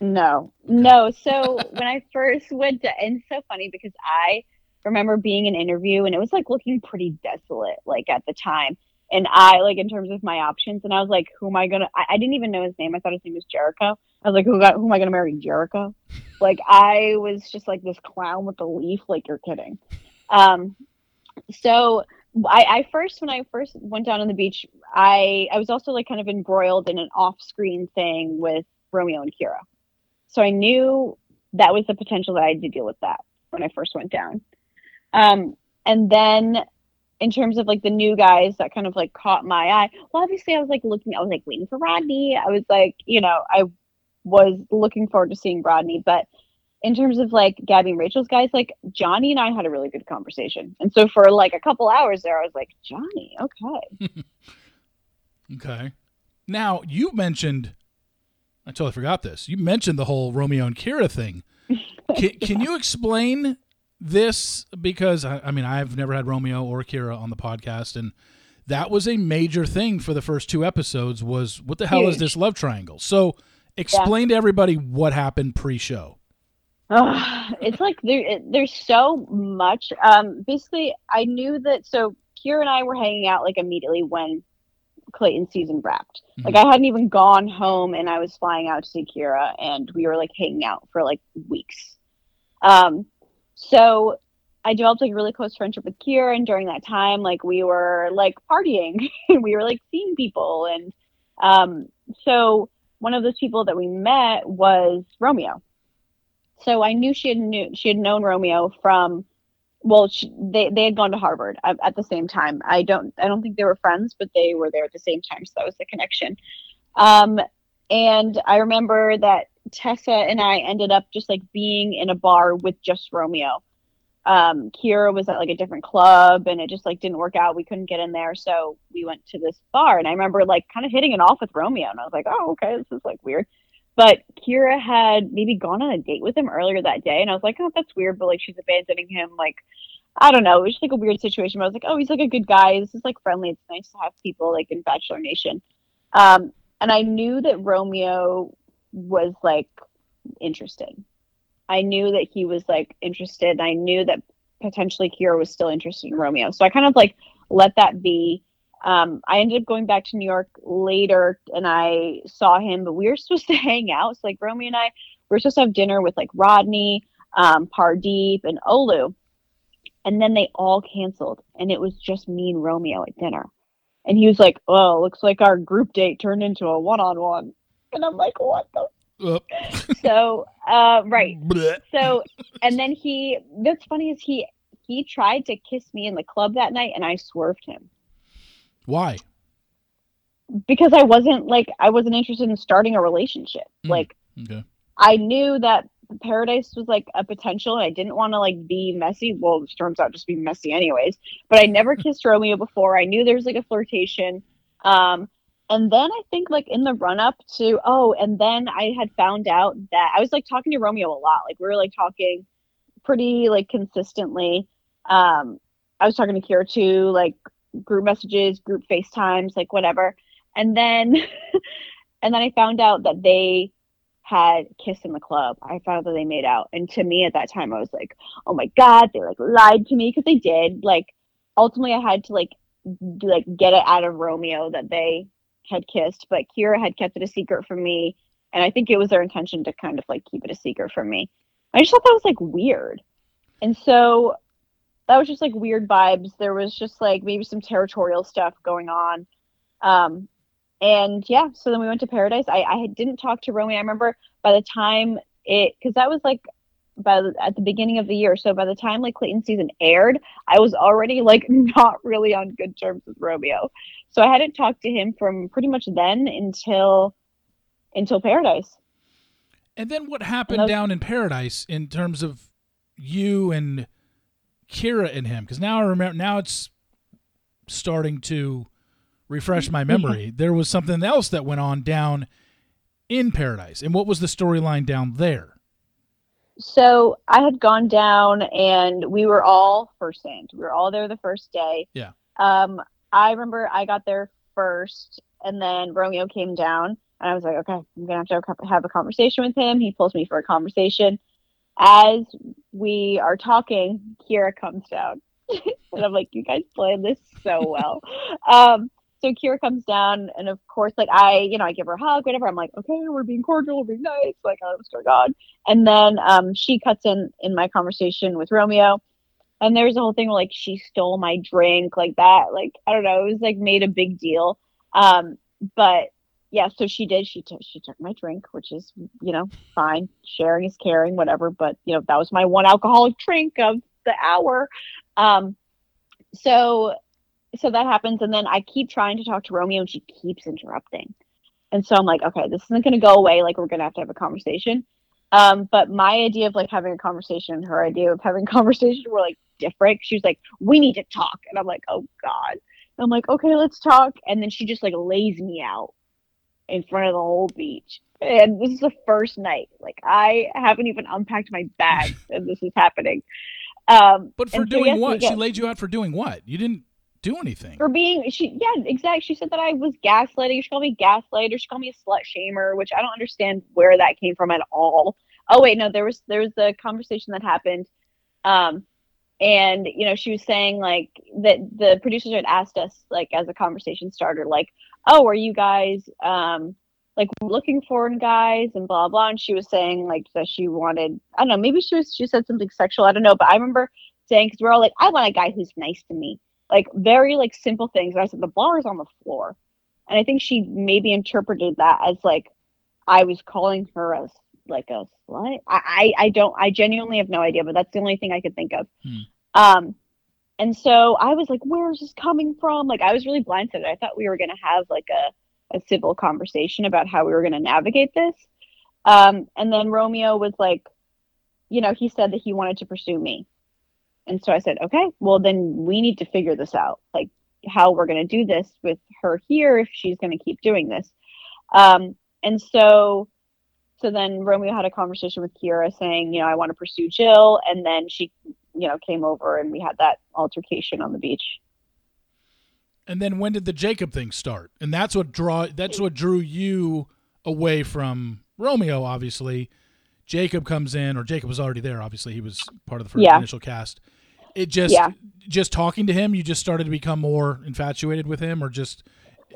No, no. So when I first went to, and it's so funny because I remember being in an interview and it was like looking pretty desolate, like at the time. And I, like, in terms of my options, and I was like, who am I gonna? I, I didn't even know his name. I thought his name was Jericho. I was like, who got? Who am I gonna marry? Jericho? like, I was just like this clown with the leaf. Like, you're kidding. Um, so I, I first, when I first went down on the beach, I, I was also like kind of embroiled in an off-screen thing with Romeo and Kira. So I knew that was the potential that I had to deal with that when I first went down. Um, and then in terms of like the new guys that kind of like caught my eye, well, obviously I was like looking, I was like waiting for Rodney. I was like, you know, I was looking forward to seeing Rodney. But in terms of like Gabby and Rachel's guys, like Johnny and I had a really good conversation. And so for like a couple hours there, I was like, Johnny, okay. okay. Now you mentioned I totally forgot this. You mentioned the whole Romeo and Kira thing. Can, can you explain this? Because I, I, mean, I've never had Romeo or Kira on the podcast, and that was a major thing for the first two episodes. Was what the hell Huge. is this love triangle? So, explain yeah. to everybody what happened pre-show. Oh, it's like there, there's so much. Um, basically, I knew that. So Kira and I were hanging out like immediately when Clayton season wrapped. Mm-hmm. Like I hadn't even gone home and I was flying out to see Kira and we were like hanging out for like weeks. Um so I developed like a really close friendship with Kira and during that time. Like we were like partying. And we were like seeing people. And um so one of those people that we met was Romeo. So I knew she had knew she had known Romeo from well she, they they had gone to harvard at, at, the same time. I don't i don't think they were friends but they were there at the same time. So that was the connection. Um and i remember that tessa and i ended up just like being in a bar with just romeo um kira was at like a different club and it just like didn't work out we couldn't get in there so we went to this bar and i remember like kind of hitting it off with romeo and i was like oh okay this is like weird but Kira had maybe gone on a date with him earlier that day, and I was like, "Oh, that's weird." But like, she's abandoning him. Like, I don't know. It was just like a weird situation. But I was like, "Oh, he's like a good guy. This is like friendly. It's nice to have people like in Bachelor Nation." Um, and I knew that Romeo was like interested. I knew that he was like interested. I knew that potentially Kira was still interested in Romeo. So I kind of like let that be um, I ended up going back to New York later and I saw him, but we were supposed to hang out. So like Romeo and I we were supposed to have dinner with like Rodney, um, Pardeep, and Olu. And then they all canceled and it was just me and Romeo at dinner. And he was like, Oh, looks like our group date turned into a one on one. And I'm like, What the so uh right. so and then he that's funny is he he tried to kiss me in the club that night and I swerved him. Why? Because I wasn't like I wasn't interested in starting a relationship. Mm, like okay. I knew that Paradise was like a potential and I didn't want to like be messy. Well, it turns out just be messy anyways. But I never kissed Romeo before. I knew there was like a flirtation. Um and then I think like in the run up to oh, and then I had found out that I was like talking to Romeo a lot. Like we were like talking pretty like consistently. Um I was talking to Kira too, like group messages, group FaceTimes, like whatever. And then and then I found out that they had kissed in the club. I found that they made out. And to me at that time I was like, "Oh my god, they like lied to me because they did." Like ultimately I had to like like get it out of Romeo that they had kissed, but Kira had kept it a secret from me, and I think it was their intention to kind of like keep it a secret from me. I just thought that was like weird, and so that was just like weird vibes. There was just like maybe some territorial stuff going on, um, and yeah. So then we went to Paradise. I I didn't talk to Romeo. I remember by the time it because that was like by the, at the beginning of the year. So by the time like Clayton season aired, I was already like not really on good terms with Romeo. So I hadn't talked to him from pretty much then until until Paradise. And then what happened was, down in Paradise in terms of you and Kira and him? Because now I remember. Now it's starting to refresh my memory. there was something else that went on down in Paradise, and what was the storyline down there? So I had gone down and we were all first in. We were all there the first day. Yeah. Um, I remember I got there first and then Romeo came down and I was like, okay, I'm gonna have to have a conversation with him. He pulls me for a conversation. As we are talking, Kira comes down. and I'm like, you guys planned this so well. um, so Kira comes down, and of course, like I, you know, I give her a hug, whatever. I'm like, okay, we're being cordial, we're being nice, like, oh, what's going on? And then um, she cuts in in my conversation with Romeo, and there's a whole thing where like she stole my drink, like that. Like I don't know, it was like made a big deal. Um, but yeah, so she did. She took she took my drink, which is you know fine. Sharing is caring, whatever. But you know that was my one alcoholic drink of the hour. Um, so so that happens and then i keep trying to talk to romeo and she keeps interrupting. And so i'm like okay this isn't going to go away like we're going to have to have a conversation. Um, but my idea of like having a conversation and her idea of having a conversation were like different. She was like we need to talk and i'm like oh god. And i'm like okay let's talk. And then she just like lays me out in front of the whole beach. And this is the first night like i haven't even unpacked my bag and this is happening. Um, but for doing so, yes, what? Get, she laid you out for doing what? You didn't do anything. For being she yeah, exactly. She said that I was gaslighting. She called me gaslighter. She called me a slut shamer, which I don't understand where that came from at all. Oh wait, no, there was there was the conversation that happened. Um and you know, she was saying like that the producers had asked us like as a conversation starter, like, oh, are you guys um like looking for guys and blah blah and she was saying like that she wanted i don't know maybe she was she said something sexual i don't know but i remember saying because we're all like i want a guy who's nice to me like very like simple things. And I said the bar is on the floor, and I think she maybe interpreted that as like I was calling her as like a slut. I, I I don't I genuinely have no idea, but that's the only thing I could think of. Hmm. Um, and so I was like, where is this coming from? Like I was really blindsided. I thought we were gonna have like a a civil conversation about how we were gonna navigate this. Um, and then Romeo was like, you know, he said that he wanted to pursue me. And so I said, okay, well, then we need to figure this out, like how we're going to do this with her here if she's going to keep doing this. Um, and so, so then Romeo had a conversation with Kira saying, you know, I want to pursue Jill. And then she, you know, came over and we had that altercation on the beach. And then when did the Jacob thing start? And that's what draw that's what drew you away from Romeo, obviously. Jacob comes in, or Jacob was already there. Obviously, he was part of the first yeah. initial cast it just yeah. just talking to him, you just started to become more infatuated with him, or just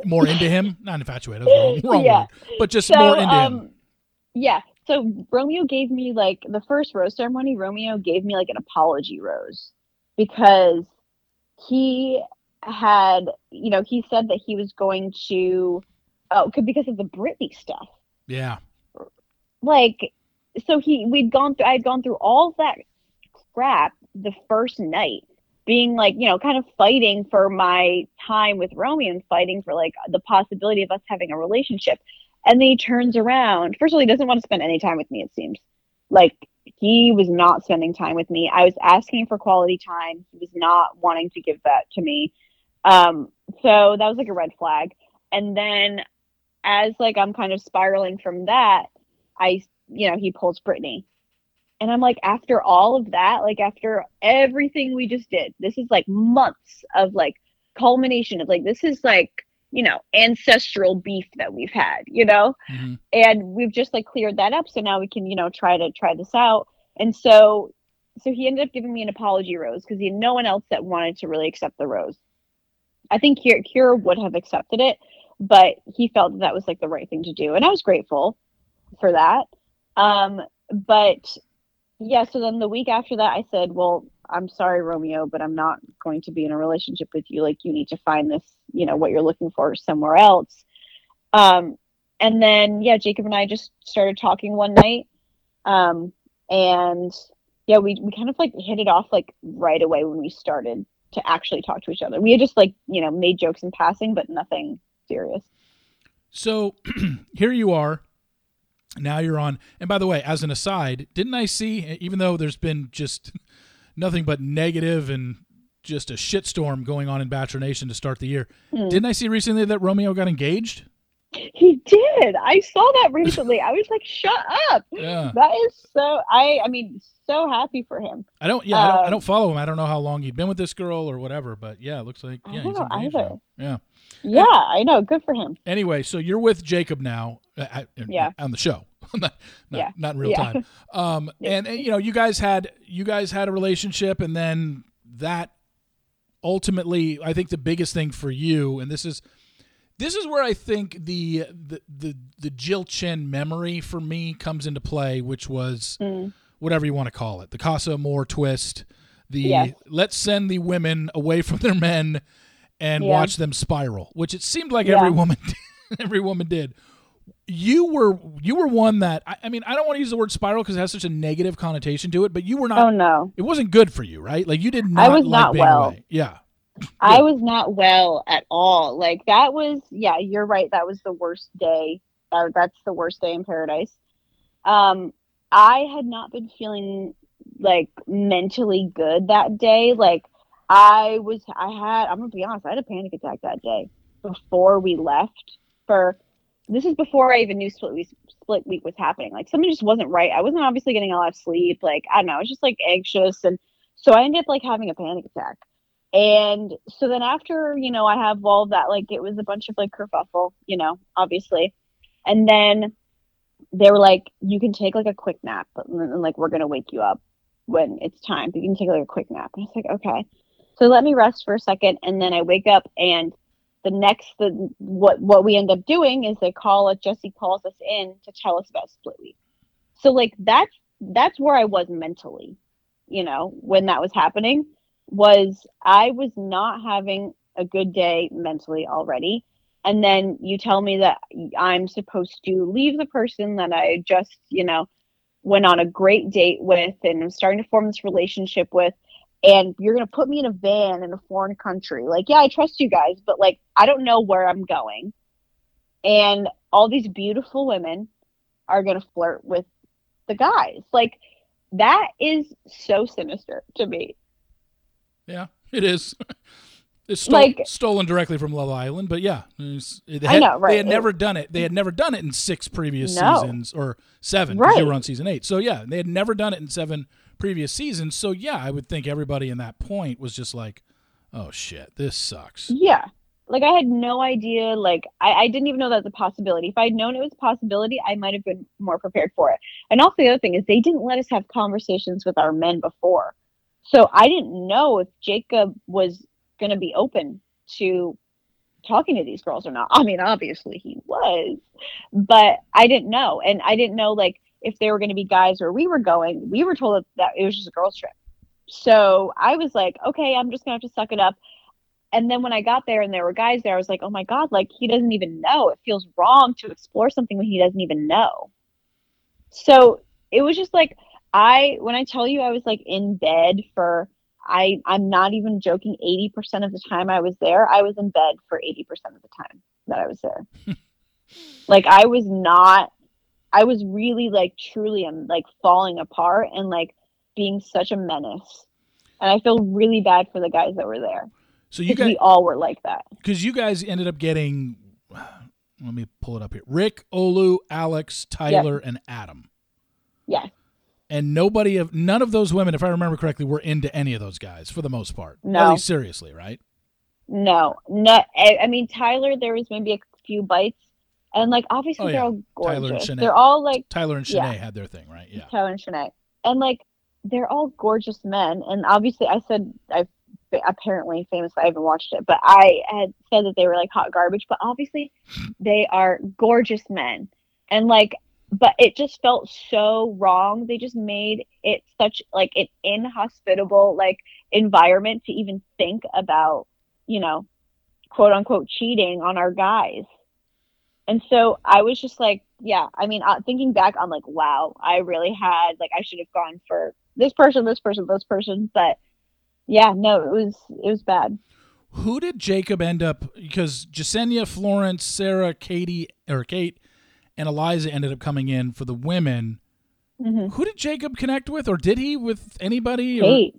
more into him. Not infatuated, wrong, wrong yeah. word, but just so, more into um, him. Yeah. So Romeo gave me like the first rose ceremony. Romeo gave me like an apology rose because he had, you know, he said that he was going to, oh, because of the Brittany stuff. Yeah. Like, so he, we'd gone through, I'd gone through all that crap the first night being like you know kind of fighting for my time with romeo and fighting for like the possibility of us having a relationship. And then he turns around. First of all he doesn't want to spend any time with me it seems. Like he was not spending time with me. I was asking for quality time. He was not wanting to give that to me. Um so that was like a red flag. And then as like i'm kind of spiraling from that i you know he pulls brittany and I'm like, after all of that, like after everything we just did, this is like months of like culmination of like this is like you know ancestral beef that we've had you know? Hmm and we've just like cleared that up so now we can you know try to try this out. And so so he ended up giving me an apology rose because he had no one else that wanted to really accept the rose. I think Kira, Kira would have accepted it but he felt that, that was like the right thing to do and i was grateful for that. Um but yeah so then the week after that i said well i'm sorry romeo but i'm not going to be in a relationship with you. Like you need to find this you know what you're looking for somewhere else. Um and then yeah jacob and i just started talking one night. Um and yeah we, we kind of like hit it off like right away when we started to actually talk to each other. We had just like you know made jokes in passing but nothing serious. So here you are. Now you're on. And by the way, as an aside, didn't I see, even though there's been just nothing but negative and just a shitstorm going on in Bachelor Nation to start the year, Hmm. didn't I see recently that Romeo got engaged? he did i saw that recently i was like shut up Yeah. that is so i i mean so happy for him I don't. Yeah, I, don't, I Um, don't follow him. I don't know how long he'd been with this girl or whatever. But yeah, it looks like I yeah, don't he's know engaged either. Yeah. yeah i know good for him Anyway, so you're with Jacob now. Uh, Yeah. On the show, not not, Yeah. not in real Yeah. time. Um, and, and you know, you guys had you guys had a relationship, and then that ultimately, I think the biggest thing for you, and this is this is where I think the the the, the Jill Chin memory for me comes into play, which was Mm. whatever you want to call it, the Casa Amor twist, the Yes. let's send the women away from their men and Yeah. watch them spiral, which it seemed like Yeah. every woman every woman did. You were you were one that I, I mean I don't want to use the word spiral because it has such a negative connotation to it, but you were not. oh no It wasn't good for you, right? Like you did not. I was like not well. away. Yeah, I was not well at all. Like that was yeah, you're right. That was the worst day. Or that's the worst day in paradise. Um I had not been feeling like mentally good that day. Like I was I had I'm gonna be honest, I had a panic attack that day before we left for this is before I even knew split week split week was happening. Like something just wasn't right. I wasn't obviously getting a lot of sleep. Like I don't know, I was just like anxious and so I ended up like having a panic attack. And so then after, you know, I have all that, like it was a bunch of like kerfuffle, you know, obviously. And then they were like, you can take like a quick nap, but and, then, like we're gonna wake you up when it's time. But you can take like a quick nap. And I was like, okay. So let me rest for a second, and then I wake up, and the next the what what we end up doing is they call us. Jesse calls us in to tell us about split week. So like that's that's where I was mentally, you know, when that was happening was I was not having a good day mentally already. And then you tell me that I'm supposed to leave the person that I just, you know, went on a great date with and I'm starting to form this relationship with. And you're going to put me in a van in a foreign country. Like, yeah, I trust you guys, but like, I don't know where I'm going. And all these beautiful women are going to flirt with the guys. Like, that is so sinister to me. yeah, it is. It's Like- stolen directly from Love Island, but yeah, they I had, know, right. They had It- never done it. They had never done it in six previous No. seasons or seven you were on season eight. So yeah, they had never done it in seven previous seasons. So yeah, I would think everybody in that point was just like, "Oh shit, this sucks." Yeah. Like I had no idea. Like I, I didn't even know that was a possibility. If I'd known it was a possibility, I might have been more prepared for it. And also the other thing is they didn't let us have conversations with our men before. So I didn't know if Jacob was gonna be open to talking to these girls or not. I mean, obviously he was, but I didn't know. And I didn't know like if they were gonna be guys where we were going. We were told that it was just a girls trip. So I was like, okay, I'm just gonna have to suck it up and then when I got there and there were guys there, I was like, oh my God, like he doesn't even know. It feels wrong to explore something when he doesn't even know. So it was just like, I, when I tell you I was like in bed for, I, I'm not even joking, 80% of the time I was there, I was in bed for 80% of the time that I was there. like I was not, I was really like truly um, like falling apart and like being such a menace. And I feel really bad for the guys that were there So you guys, we all were like that. because you guys ended up getting. Let me pull it up here. Rick, Olu, Alex, Tyler, and Adam. Yeah. And nobody of none of those women, if I remember correctly, were into any of those guys for the most part. No. seriously, right? No, no. I, I mean, Tyler, there was maybe a few bites, and like obviously Oh, they're all Tyler and gorgeous. They're all like Tyler and Shanae Yeah. had their thing, right? Yeah. Tyler and Shanae, and like they're all gorgeous men. And obviously, I said I apparently famously I haven't watched it, but I had said that they were like hot garbage. But obviously, they are gorgeous men, and like, but it just felt so wrong. They just made it such like an inhospitable like environment to even think about, you know, quote unquote cheating on our guys. And so I was just like, yeah, I mean, uh, thinking back, I'm like, wow, I really had, like, I should have gone for this person, this person, this person. But yeah, no, it was, it was bad. Who did Jacob end up? Because Jessenia, Florence, Sarah, Katie, or Kate, and Eliza ended up coming in for the women. hmm Who did Jacob connect with, or did he with anybody? or- Kate,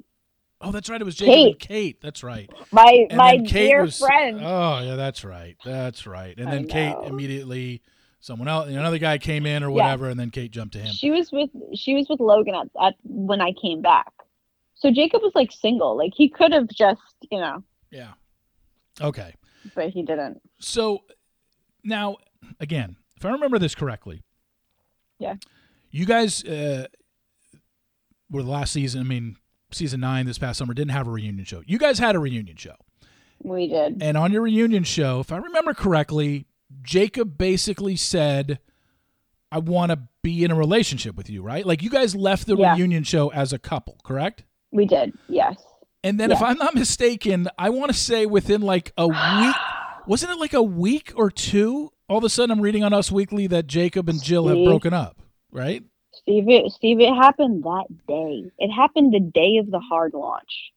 Oh, that's right. It was Jacob and Kate. That's right. my, And my Kate dear was, friend. Oh, yeah, that's right. That's right. And I then Kate immediately, someone else, another guy came in or Yeah. whatever, and then Kate jumped to him. she was with, she was with Logan at, at when I came back. So Jacob was like single, like he could have just, you know, Yeah. Okay. but he didn't. So now, again, if I remember this correctly, Yeah. you guys uh, were the last season. I mean, season nine this past summer didn't have a reunion show. You guys had a reunion show, We did. and on your reunion show, if I remember correctly, Jacob basically said, "I want to be in a relationship with you." Right? Like you guys left the Yeah. reunion show as a couple, correct? We did. Yes. And then, if I'm not mistaken, I want to say within like a week, wasn't it like a week or two? All of a sudden, I'm reading on Us Weekly that Jacob and Jill have broken up, right? Steve, it, Steve, it happened that day. It happened the day of the hard launch.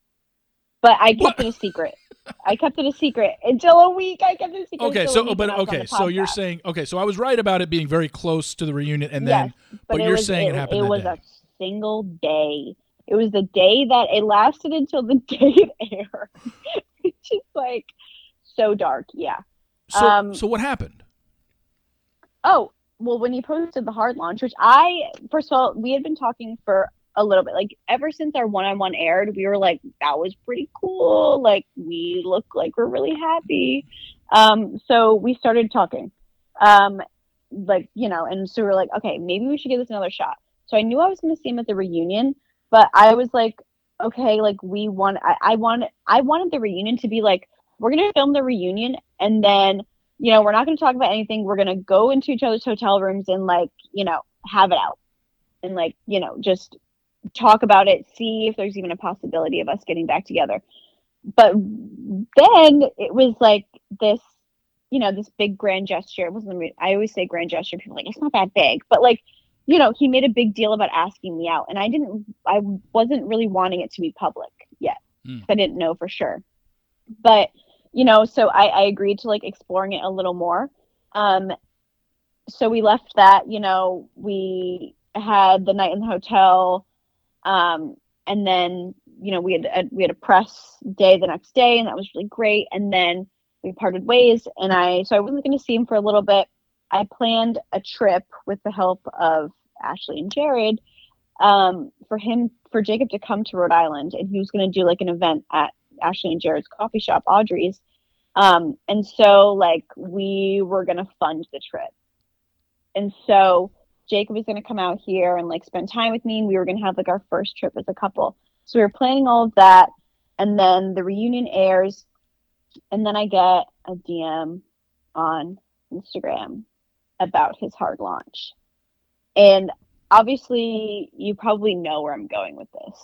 But I kept What? it a secret. I kept it a secret until a week. I kept it a secret. Okay, until a so week but okay, so you're saying okay, so I was right about it being very close to the reunion, and then yes, but it you're was, saying it it, happened It that was day. a single day. It was the day that it lasted until the day it aired, which is like so dark. Yeah. so um, so what happened? Oh, well, when he posted the hard launch, which I, first of all, we had been talking for a little bit. Like, ever since our one on one aired, we were like, that was pretty cool. Like, we look like we're really happy. Um, so we started talking. Um, like, you know, and so we are like, okay, maybe we should give this another shot. So I knew I was going to see him at the reunion, but I was like, okay, like, we want, I, I wanted, I wanted the reunion to be like, we're going to film the reunion and then you know, we're not going to talk about anything. We're going to go into each other's hotel rooms and like, you know, have it out and like, you know, just talk about it, see if there's even a possibility of us getting back together. But then it was like this, you know, this big grand gesture. It wasn't, I always say grand gesture. People are like, it's not that big, but like, you know, he made a big deal about asking me out and I didn't, I wasn't really wanting it to be public yet. Hmm. I didn't know for sure. But, you know, so I, I agreed to like exploring it a little more. Um, so we left that, you know, we had the night in the hotel, um, and then you know we had a, we had a press day the next day, and that was really great. And then we parted ways, and I so I wasn't going to see him for a little bit. I planned a trip with the help of Ashley and Jared um, for him for Jacob to come to Rhode Island, and he was going to do like an event at Ashley and Jared's coffee shop, Audrey's. Um, and so like we were gonna fund the trip. And so Jacob was gonna come out here and like spend time with me and we were gonna have like our first trip as a couple. So we were planning all of that and then the reunion airs and then I get a DM on Instagram about his hard launch. And obviously you probably know where I'm going with this.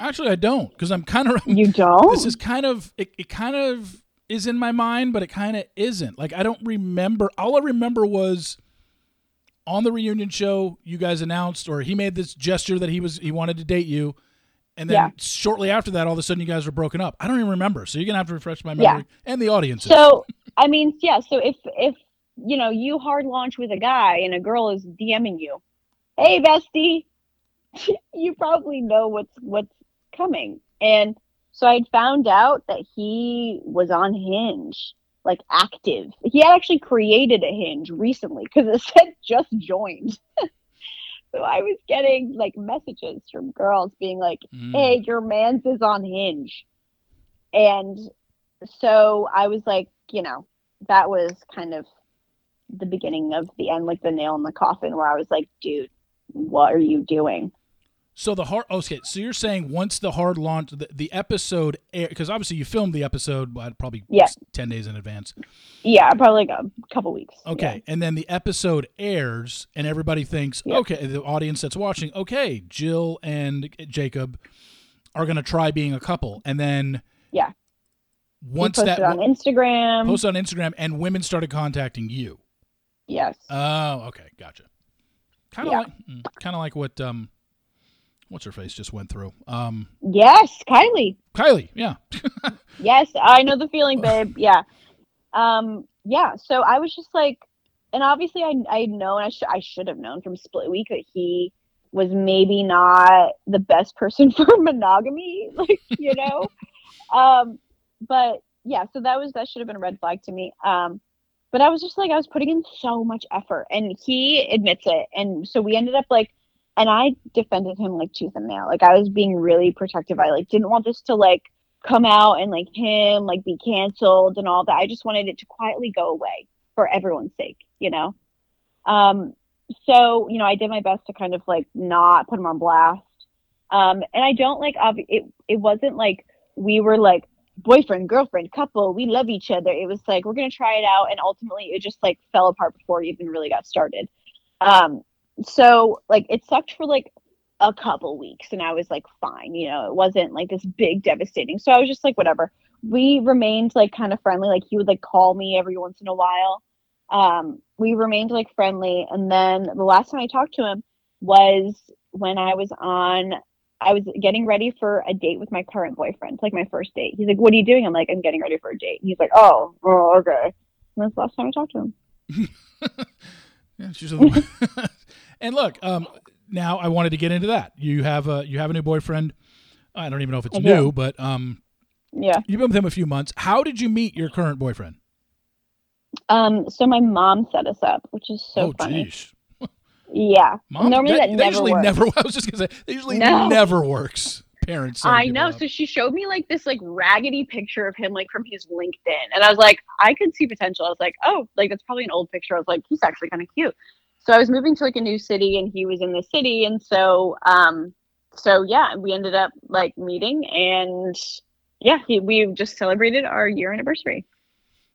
Actually, I don't because I'm kind of You don't? this is kind of it, it kind of is in my mind but it kind of isn't like i don't remember all i remember was on the reunion show you guys announced or he made this gesture that he was he wanted to date you and then Yeah. shortly after that all of a sudden you guys were broken up i don't even remember so you're gonna have to refresh my Yeah. memory and the audience So I mean, yeah. So if if you know you hard launch with a guy and a girl is DMing you, hey bestie, you probably know what's what's coming. And so I'd found out that he was on Hinge, like active. He had actually created a Hinge recently because it said just joined. so I was getting like messages from girls being like, Mm. hey, your man's is on Hinge. And so I was like, you know, that was kind of the beginning of the end, like the nail in the coffin, where I was like, dude, what are you doing? So the hard okay, so you're saying once the hard launch the, the episode because obviously you filmed the episode uh, probably Yeah. ten days in advance. Yeah, probably like a couple weeks. Okay, and then the episode airs, and everybody thinks, Yeah. okay, the audience that's watching, okay, Jill and Jacob are going to try being a couple, and then Yeah. Once that on Instagram. post on Instagram, and women started contacting you. yes. Oh, okay, gotcha. Kind of Yeah. like, kind of like what um, what's her face just went through. Um, yes, Kylie. Kylie, yeah, Yes, I know the feeling, babe. Yeah. Um, yeah. So I was just like, and obviously I I know and I should I should have known from Split Week that he was maybe not the best person for monogamy, like, you know. um, but yeah, so that was that should have been a red flag to me. Um, but I was just like I was putting in so much effort and he admits it. And so we ended up like and I defended him like tooth and nail. Like I was being really protective. I like didn't want this to like come out and like him like be canceled and all that. I just wanted it to quietly go away for everyone's sake, you know. Um so, you know, I did my best to kind of like not put him on blast. Um and I don't like obvi- it it wasn't like we were like boyfriend, girlfriend, couple, we love each other. It was like we're to try it out and ultimately it just like fell apart before it even really got started. Um so like it sucked for like a couple weeks and I was like fine, you know, it wasn't like this big devastating. So I was just like whatever. We remained like kind of friendly, like he would like call me every once in a while. Um we remained like friendly and then the last time I talked to him was when I was on I was getting ready for a date with my current boyfriend, like my first date. He's like, "What are you doing?" I'm like, "I'm getting ready for a date." And he's like, "Oh, oh, okay." And that's the last time I talked to him. yeah, she's a- and look, um, now I wanted to get into that. You have a you have a new boyfriend. I don't even know if it's I do. new, but um, Yeah. you've been with him a few months. How did you meet your current boyfriend? Um. So my mom set us up, which is so oh, funny. geez. Yeah. Mom, Normally that, never usually works. never. I was just gonna say that usually No. never works. Parents. I know. So she showed me like this like raggedy picture of him like from his LinkedIn, and I was like, I could see potential. I was like, oh, like that's probably an old picture. I was like, he's actually kind of cute. So I was moving to like a new city, and he was in the city, and so um, so yeah, we ended up like meeting, and yeah, he, we just celebrated our year anniversary.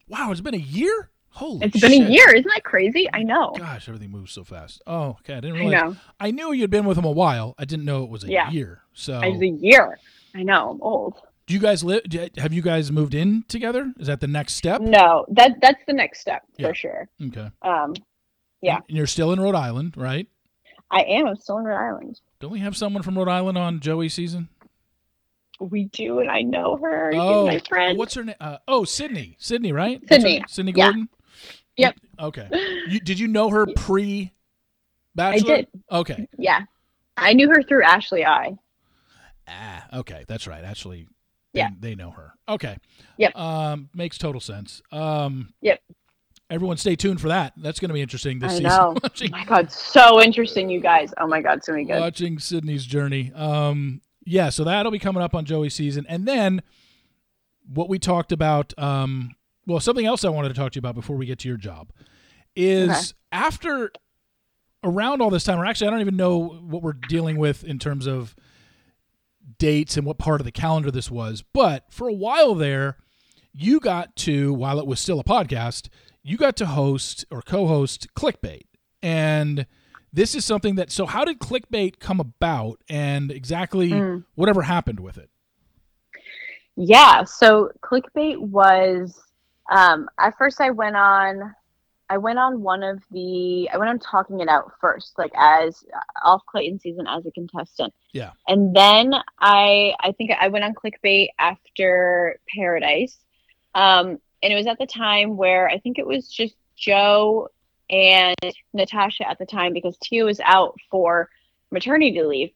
Wow, it's been a year. Holy, It's been a year, isn't that crazy? I know. Gosh, everything moves so fast. Oh, okay. I didn't I realize. know. I knew you'd been with him a while. I didn't know it was a Yeah. year. So, It's a year. I know. I'm old. do you guys live? Have you guys moved in together? Is that the next step? No, that that's the next step Yeah. for sure. Okay. Um, Yeah. And you're still in Rhode Island, right? I am. I'm still in Rhode Island. Don't we have someone from Rhode Island on Joey season? We do, and I know her. oh, my friend. what's her name? Uh, oh, Sydney. Sydney, right? Sydney. Sydney Yeah. Gordon. Yep. Okay. You, did you know her pre? Bachelor? did. Okay. Yeah, I knew her through Ashley I. Ah, okay, that's right. They, Yeah. they know her. Okay. Yep. Um, makes total sense. Um, Yep. Everyone, stay tuned for that. That's going to be interesting this I season. know. Oh my god, so interesting, you guys. Oh my god, so many good. watching Sydney's journey. Um, yeah, so that'll be coming up on Joey's season, and then what we talked about. Um, well, something else I wanted to talk to you about before we get to your job is Okay. after around all this time, or actually, I don't even know what we're dealing with in terms of dates and what part of the calendar this was, but for a while there, you got to, while it was still a podcast, you got to host or co host Clickbait. And this is something that, so how did Clickbait come about and exactly Mm. whatever happened with it? Yeah, so clickbait was um at first I went on I went on one of the I went on talking it out first, like as uh, off Clayton season as a contestant. Yeah. And then I I think I went on clickbait after Paradise. Um and it was at the time where I think it was just Joe and Natasha at the time because Tia was out for maternity leave.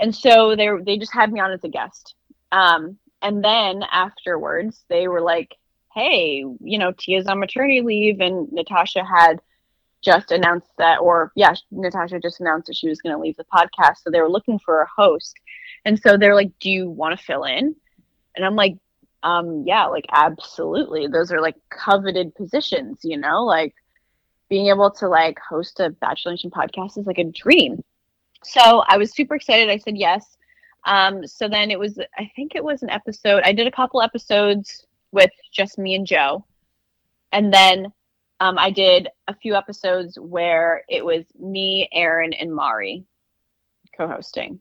And so they they just had me on as a guest. Um and then afterwards they were like hey you know tia's on maternity leave and natasha had just announced that or yeah natasha just announced that she was going to leave the podcast so they were looking for a host and so they're like do you want to fill in and i'm like um, yeah, like absolutely. Those are like coveted positions, you know, like being able to like host a Bachelor Nation podcast is like a dream. So I was super excited. I said yes. Um, so then it was, I think it was an episode. I did a couple episodes with just me and Joe. And then um, I did a few episodes where it was me, Aaron, and Mari co hosting.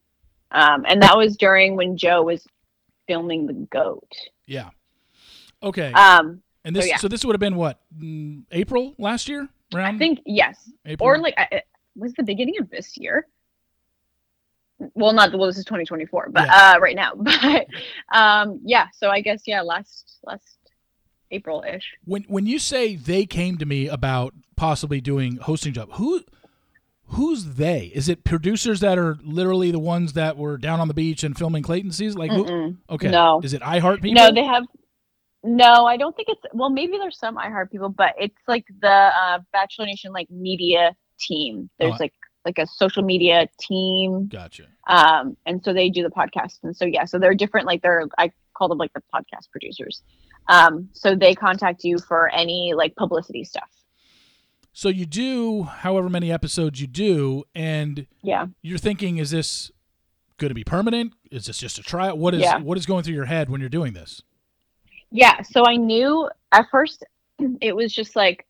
Um, and that was during when Joe was filming The Goat. Yeah. Okay. Um, and this, so, yeah. so this would have been what mm, April last year, around I think yes, April. or like I- it was the beginning of this year. Well, not well. This is 2024, but uh, right now. But um, yeah. So I guess yeah, last last April ish. when when you say they came to me about possibly doing hosting job, who who's they? Is it producers that are literally the ones that were down on the beach and filming Clayton season? Like, who, okay, No. is it iHeart people? No, they have. No, I don't think it's. Well, maybe there's some iHeart people, but it's like the uh, Bachelor Nation like media team. There's Oh. like like a social media team, gotcha. um, and so they do the podcast. And so yeah, so they're different. Like they're I call them like the podcast producers. Um, so they contact you for any like publicity stuff. So you do however many episodes you do, and Yeah. you're thinking, is this going to be permanent? Is this just a trial? What is Yeah. what is going through your head when you're doing this? Yeah, so I knew at first it was just like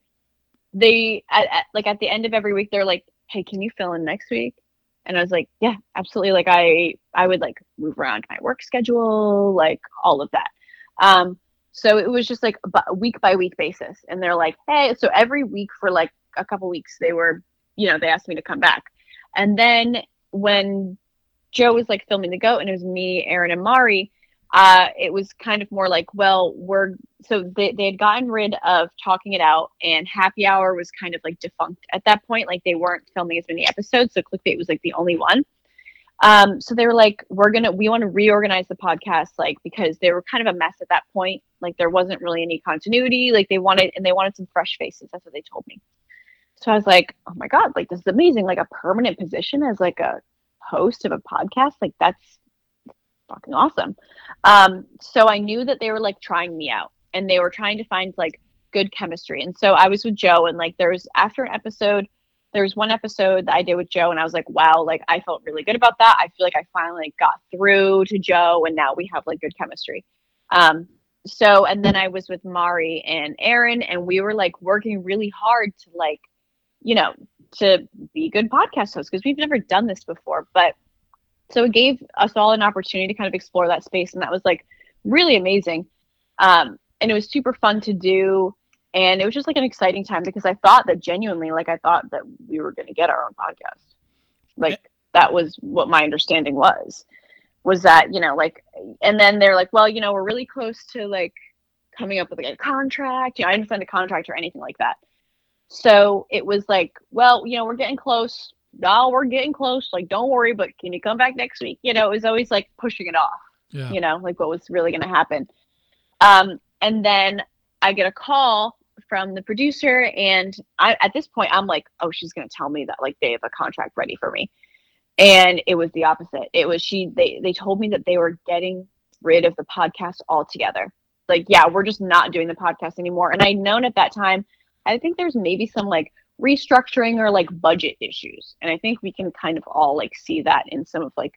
they at, at, like at the end of every week they're like, "Hey, can you fill in next week?" And I was like, "Yeah, absolutely." Like I I would like move around my work schedule, like all of that. Um so it was just like a week by week basis and they're like, "Hey, so every week for like a couple weeks they were, you know, they asked me to come back." And then when Joe was like filming the goat and it was me, Aaron and Mari, uh, it was kind of more like, well, we're so they, they had gotten rid of talking it out, and happy hour was kind of like defunct at that point. Like they weren't filming as many episodes, so clickbait was like the only one. Um, so they were like, we're gonna we want to reorganize the podcast, like because they were kind of a mess at that point. Like there wasn't really any continuity. Like they wanted and they wanted some fresh faces. That's what they told me. So I was like, oh my god, like this is amazing. Like a permanent position as like a host of a podcast, like that's fucking awesome. Um, so I knew that they were like trying me out and they were trying to find like good chemistry. And so I was with Joe and like there was after an episode, there was one episode that I did with Joe and I was like, wow, like I felt really good about that. I feel like I finally got through to Joe and now we have like good chemistry. Um, so and then I was with Mari and Aaron and we were like working really hard to like, you know, to be good podcast hosts because we've never done this before. But so it gave us all an opportunity to kind of explore that space and that was like really amazing um, and it was super fun to do and it was just like an exciting time because i thought that genuinely like i thought that we were going to get our own podcast like that was what my understanding was was that you know like and then they're like well you know we're really close to like coming up with like a contract you know i didn't sign a contract or anything like that so it was like well you know we're getting close no, we're getting close. Like, don't worry, but can you come back next week? You know, it was always like pushing it off, Yeah. you know, like what was really going to happen. Um, and then I get a call from the producer, and I, at this point, I'm like, oh, she's going to tell me that like they have a contract ready for me. And it was the opposite. It was she, they, they told me that they were getting rid of the podcast altogether. Like, yeah, we're just not doing the podcast anymore. And I'd known at that time, I think there's maybe some like restructuring or like budget issues and i think we can kind of all like see that in some of like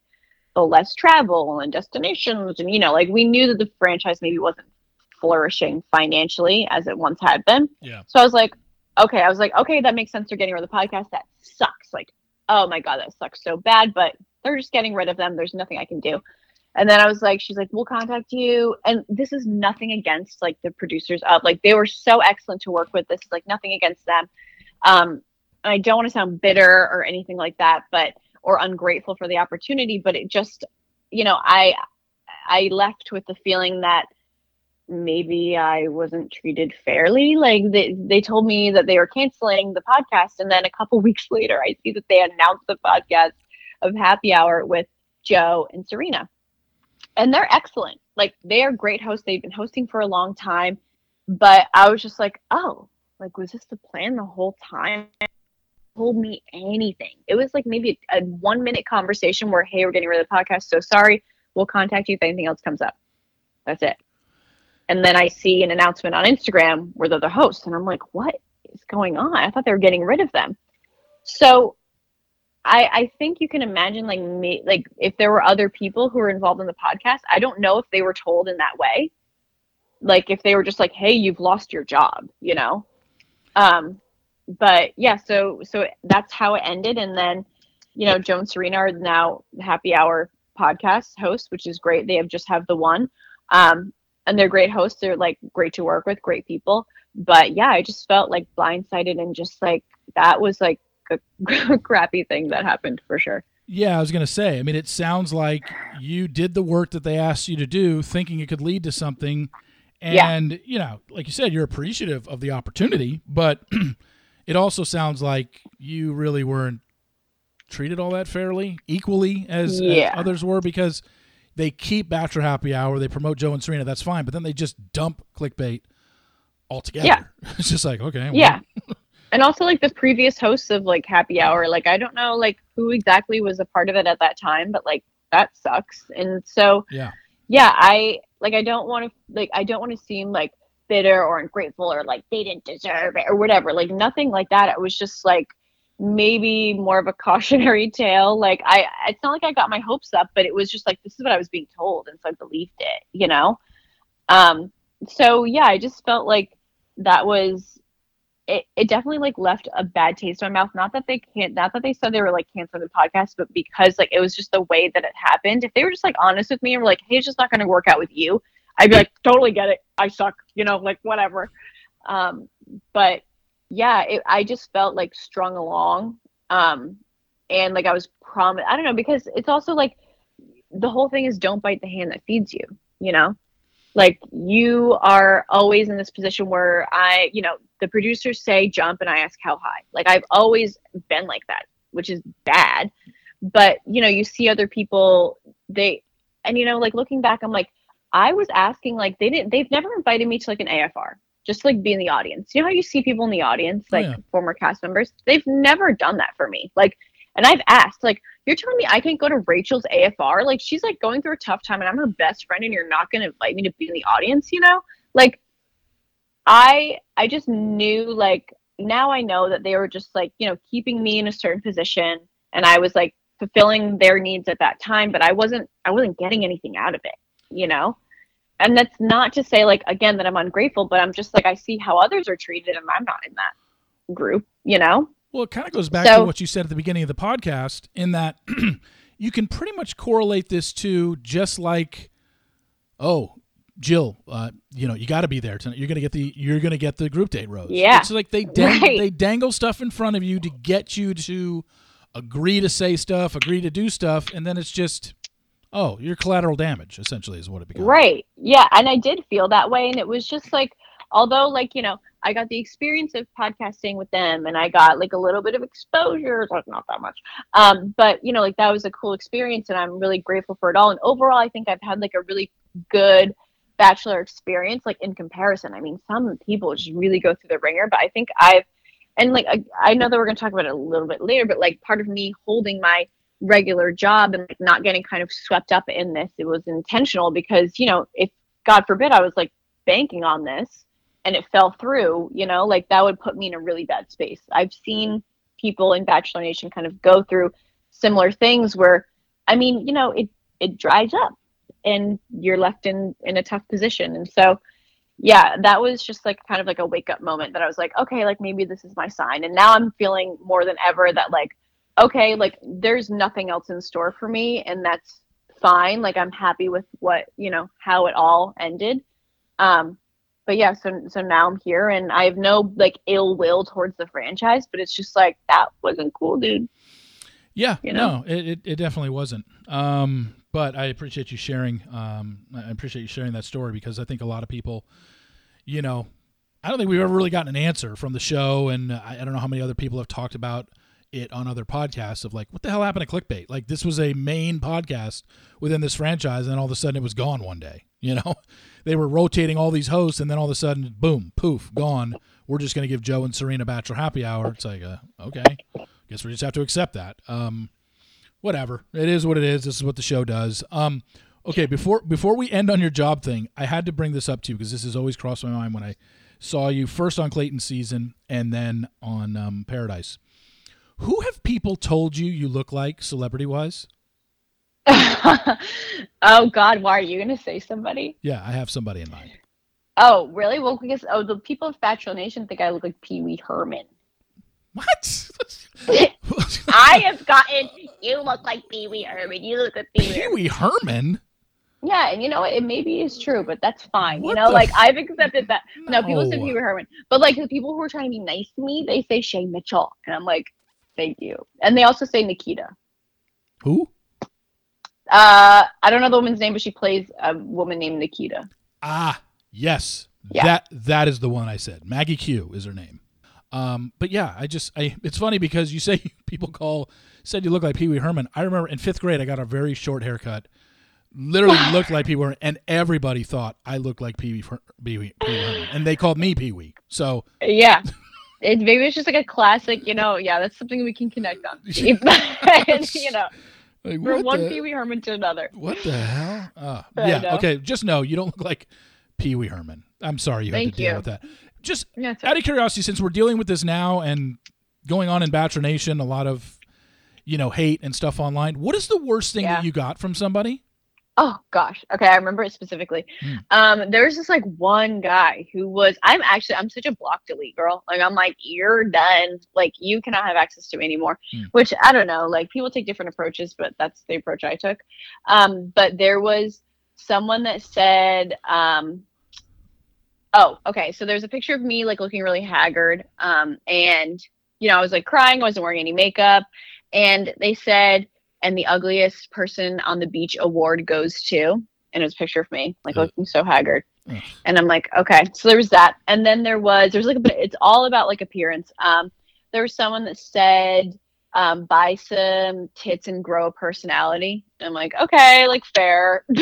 the less travel and destinations and you know like we knew that the franchise maybe wasn't flourishing financially as it once had been. Yeah. so i was like okay i was like okay that makes sense. They're getting rid of the podcast. That sucks. Like oh my god that sucks so bad but they're just getting rid of them. There's nothing i can do. And then i was like she's like we'll contact you. And this is nothing against like the producers of like they were so excellent to work with. This is like nothing against them. Um i don't want to sound bitter or anything like that but or ungrateful for the opportunity but it just you know i i left with the feeling that maybe i wasn't treated fairly. Like they, they told me that they were canceling the podcast and then a couple weeks later i see that they announced the podcast of happy hour with joe and serena. And they're excellent. Like they are great hosts. They've been hosting for a long time. But i was just like oh like was this the plan the whole time? Told me anything. It was like maybe a, a one minute conversation where hey we're getting rid of the podcast. So sorry. We'll contact you if anything else comes up. That's it and then I see an announcement on Instagram where they're the hosts, and I'm like, what is going on? I thought they were getting rid of them. So I, I think you can imagine like me like if there were other people who were involved in the podcast, I don't know if they were told in that way. Like if they were just like, hey, you've lost your job, you know? Um but yeah, so so that's how it ended. And then, you know, Joe and Serena are now happy hour podcast hosts, which is great. They have just have the one. Um and they're great hosts. They're like great to work with, great people. But yeah, I just felt like blindsided and just like that was like a crappy thing that happened for sure. Yeah, I was going to say. I mean, it sounds like you did the work that they asked you to do, thinking it could lead to something. And, yeah. you know, like you said, you're appreciative of the opportunity, but it also sounds like you really weren't treated all that fairly, equally as, yeah. as others were, because they keep Bachelor Happy Hour, they promote Joe and Serena, that's fine, but then they just dump clickbait altogether. Yeah. it's just like, okay. Well. Yeah. and also like the previous hosts of like happy hour like i don't know like who exactly was a part of it at that time but like that sucks and so yeah yeah i like i don't want to like i don't want to seem like bitter or ungrateful or like they didn't deserve it or whatever like nothing like that it was just like maybe more of a cautionary tale like i it's not like i got my hopes up but it was just like this is what i was being told and so i believed it you know um so yeah i just felt like that was it, it definitely like left a bad taste in my mouth. Not that they can't, not that they said they were like canceling the podcast, but because like it was just the way that it happened. If they were just like honest with me and were like, "Hey, it's just not going to work out with you," I'd be like, "Totally get it. I suck," you know, like whatever. Um, but yeah, it, I just felt like strung along, um, and like I was promised. I don't know because it's also like the whole thing is don't bite the hand that feeds you. You know, like you are always in this position where I, you know, the producers say jump and I ask how high. Like I've always been like that, which is bad. But, you know, you see other people, they, and, you know, like looking back, I'm like, I was asking, like, they didn't, they've never invited me to like an AFR, just like be in the audience. You know how you see people in the audience, oh, like oh, yeah. former cast members? They've never done that for me. Like, and I've asked, like, you're telling me I can't go to Rachel's AFR? Like, she's like going through a tough time and I'm her best friend and you're not going to invite me to be in the audience, you know? Like, I, I just knew, like, now I know that they were just like, you know, keeping me in a certain position and I was like fulfilling their needs at that time, but I wasn't, I wasn't getting anything out of it, you know? And that's not to say, like, again, that I'm ungrateful, but I'm just like, I see how others are treated and I'm not in that group, you know? Well, it kind of goes back so, to what you said at the beginning of the podcast, in that you can pretty much correlate this to just like, oh, Jill, uh, you know, you got to be there tonight. You're gonna get the you're gonna get the group date rose. Yeah, it's like they dang, right. they dangle stuff in front of you to get you to agree to say stuff, agree to do stuff, and then it's just oh, you're collateral damage. Essentially, is what it becomes. Right. Yeah, and I did feel that way, and it was just like, although like you know, I got the experience of podcasting with them and I got like a little bit of exposure, like not that much. Um, but you know, like that was a cool experience and I'm really grateful for it all. And overall, I think I've had like a really good bachelor experience, like in comparison. I mean, some people just really go through the ringer, but I think I've, and like, I, I know that we're going to talk about it a little bit later, but like part of me holding my regular job and like not getting kind of swept up in this, it was intentional because, you know, if God forbid I was like banking on this, and it fell through, you know, like that would put me in a really bad space. I've seen people in Bachelor Nation kind of go through similar things where, I mean, you know, it it dries up and you're left in in a tough position. And so, yeah, that was just like kind of like a wake up moment that I was like, okay, like maybe this is my sign. And now I'm feeling more than ever that like, okay, like there's nothing else in store for me, and that's fine. Like I'm happy with what you know how it all ended. Um, but yeah, so so now I'm here and I have no like ill will towards the franchise, but it's just like that wasn't cool, dude. Yeah, you know? no, it, it, it definitely wasn't. Um, but I appreciate you sharing. Um, I appreciate you sharing that story because I think a lot of people, you know, I don't think we've ever really gotten an answer from the show, and I, I don't know how many other people have talked about it on other podcasts of like, what the hell happened to clickbait? Like this was a main podcast within this franchise, and all of a sudden it was gone one day. You know, they were rotating all these hosts, and then all of a sudden, boom, poof, gone. We're just going to give Joe and Serena Bachelor happy hour. It's like, uh, okay, guess we just have to accept that. Um, whatever, it is what it is. This is what the show does. Um, Okay, before before we end on your job thing, I had to bring this up to you because this has always crossed my mind when I saw you first on Clayton season and then on um, Paradise. Who have people told you you look like celebrity wise? oh God, why are you gonna say somebody? Yeah, I have somebody in mind. Oh, really? Well, because oh, the people of Bachelor Nation think I look like Pee Wee Herman. What? I have gotten. You look like Pee Wee Herman. You look like Pee Wee. Pee Wee Herman. Yeah, and you know what? It maybe is true, but that's fine. What you know, like f- I've accepted that. No, people say Pee Wee Herman, but like the people who are trying to be nice to me, they say Shay Mitchell, and I'm like, thank you. And they also say Nikita. Who? Uh, I don't know the woman's name, but she plays a woman named Nikita. Ah, yes. Yeah. That that is the one I said. Maggie Q is her name. Um, but yeah, I just I it's funny because you say people call said you look like Pee Wee Herman. I remember in fifth grade I got a very short haircut. Literally looked like Pee Wee Herman, and everybody thought I looked like Pee Wee Her- Pee Wee Pee Wee Herman, and they called me Pee Wee. So Yeah. It, maybe it's just like a classic, you know. Yeah, that's something we can connect on. And, you know, like, from one the- Pee Wee Herman to another. What the hell? Uh, yeah. Okay. Just know you don't look like Pee Wee Herman. I'm sorry you had Thank to deal you. with that. Just Yeah, out of curiosity, since we're dealing with this now and going on in Bachelor Nation, a lot of you know hate and stuff online. What is the worst thing Yeah. that you got from somebody? Oh gosh. Okay, I remember it specifically. Hmm. Um, there was this like one guy who was I'm actually I'm such a block delete girl. Like I'm like, you're done. Like you cannot have access to me anymore. Hmm. Which I don't know. Like people take different approaches, but that's the approach I took. Um, but there was someone that said, um Oh, okay. So there's a picture of me like looking really haggard. Um, and you know, I was like crying, I wasn't wearing any makeup, and they said and the ugliest person on the beach award goes to and it was a picture of me like looking so haggard. Ugh. and i'm like okay so there was that. And then there was there's like a bit it's all about like appearance. Um there was someone that said um buy some tits and grow a personality. I'm like okay like fair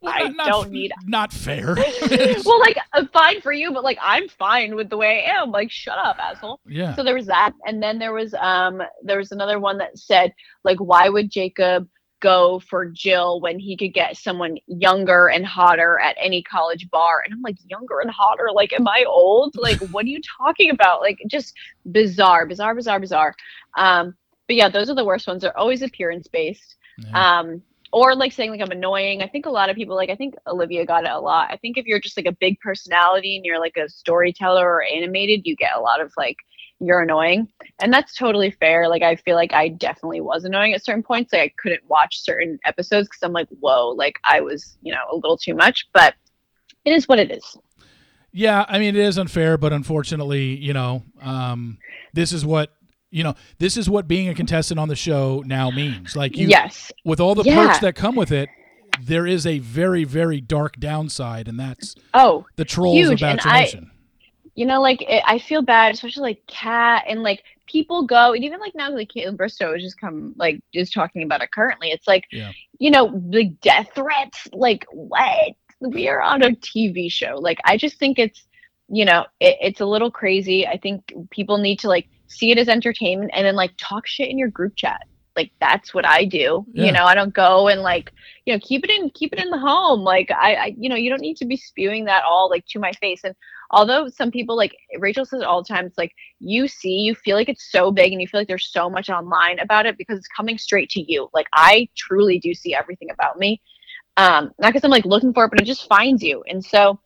Well, i not- not- don't need Not fair. well like uh, fine for you but like i'm fine with the way i am. Like shut up asshole. Yeah. so there was that and then there was um there was another one that said like why would jacob go for jill when he could get someone younger and hotter at any college bar? And i'm like younger and hotter? Like am i old? Like what are you talking about? Like just bizarre bizarre bizarre bizarre. Um but yeah those are the worst ones. They're always appearance based Yeah. um or like saying like i'm annoying. I think a lot of people like i think olivia got it a lot. I think if you're just like a big personality and you're like a storyteller or animated you get a lot of like you're annoying. And that's totally fair. Like i feel like i definitely was annoying at certain points. Like i couldn't watch certain episodes because i'm like whoa like i was you know a little too much. But it is what it is. Yeah, I mean it is unfair, but unfortunately, you know, um, this is what you know. This is what being a contestant on the show now means. Like you, yes with all the Yeah. perks that come with it, there is a very, very dark downside, and that's oh the trolls Huge, of and I- you know, like it, I feel bad, especially like Cat and like people go, and even like now, like Kaitlyn Bristowe is just come like is talking about it currently. It's like, Yeah. you know, like death threats. Like what? We are on a TV show. Like I just think it's, you know, it, it's a little crazy. I think people need to like see it as entertainment and then like talk shit in your group chat. Like that's what I do. Yeah. You know, I don't go and like, you know, keep it in keep it in the home. Like I, I you know, you don't need to be spewing that all like to my face. And although some people like Rachel says all the time, it's like you see, you feel like it's so big and you feel like there's so much online about it because it's coming straight to you. Like I truly do see everything about me. Um, not because I'm like looking for it, but it just finds you. And so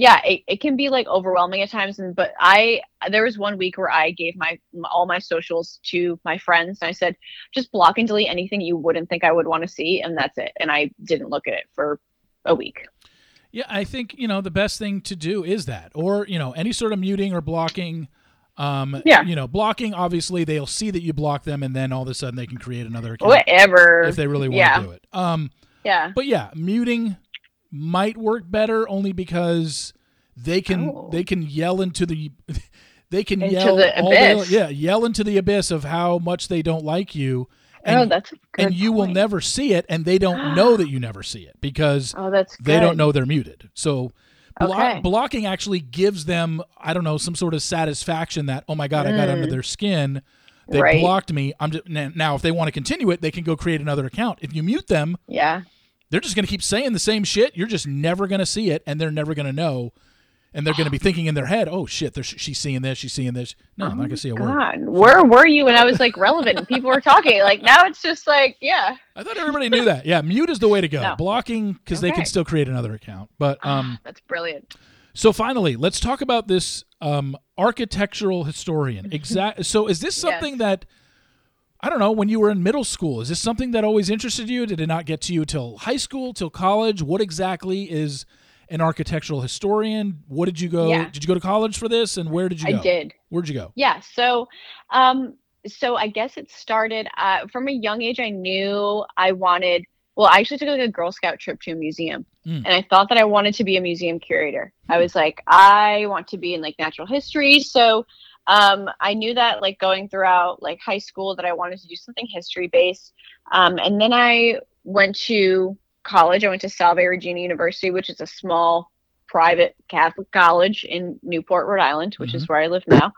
yeah, it, it can be like overwhelming at times. And but I there was one week where I gave my all my socials to my friends and I said, just block and delete anything you wouldn't think I would want to see, and that's it. And I didn't look at it for a week. Yeah, I think you know the best thing to do is that, or you know, any sort of muting or blocking. Um, Yeah. You know, blocking. Obviously, they'll see that you block them, and then all of a sudden they can create another account Whatever. if they really want yeah. to do it. Um, Yeah. but yeah, muting might work better only because they can Oh. they can yell into the they can Into yell the all day- yeah yell into the abyss of how much they don't like you oh, and, that's a good and you will never see it and they don't know that you never see it because Oh, that's they don't know they're muted so blo- Okay. blocking actually gives them i don't know some sort of satisfaction that oh my god i got under Mm. their skin they Right. blocked me i'm just now if they want to continue it they can go create another account if you mute them Yeah. They're just going to keep saying the same shit. You're just never going to see it, and they're never going to know. And they're going to be thinking in their head, "Oh shit, she's seeing this, she's seeing this." No, I'm not going to see a God, word. where were you when I was like relevant and people were talking? Like now it's just like, yeah. I thought everybody knew that. Yeah, mute is the way to go. No. Blocking because they can still create another account. But um, That's brilliant. so finally, let's talk about this um architectural historian. Exact. so is this something Yes. that I don't know when you were in middle school? Is this something that always interested you? Did it not get to you till high school, till college? What exactly is an architectural historian? What did you go? Yeah. Did you go to college for this, and where did you I go? did. Where'd you go? Yeah. So, um, so I guess it started uh, from a young age. I knew I wanted. Well, I actually took like a Girl Scout trip to a museum, Mm. and I thought that I wanted to be a museum curator. I was like, I want to be in like natural history. So, um, I knew that like going throughout like high school that I wanted to do something history based. Um, and then I went to college. I went to Salve Regina University, which is a small private Catholic college in Newport, Rhode Island, which is where I live now.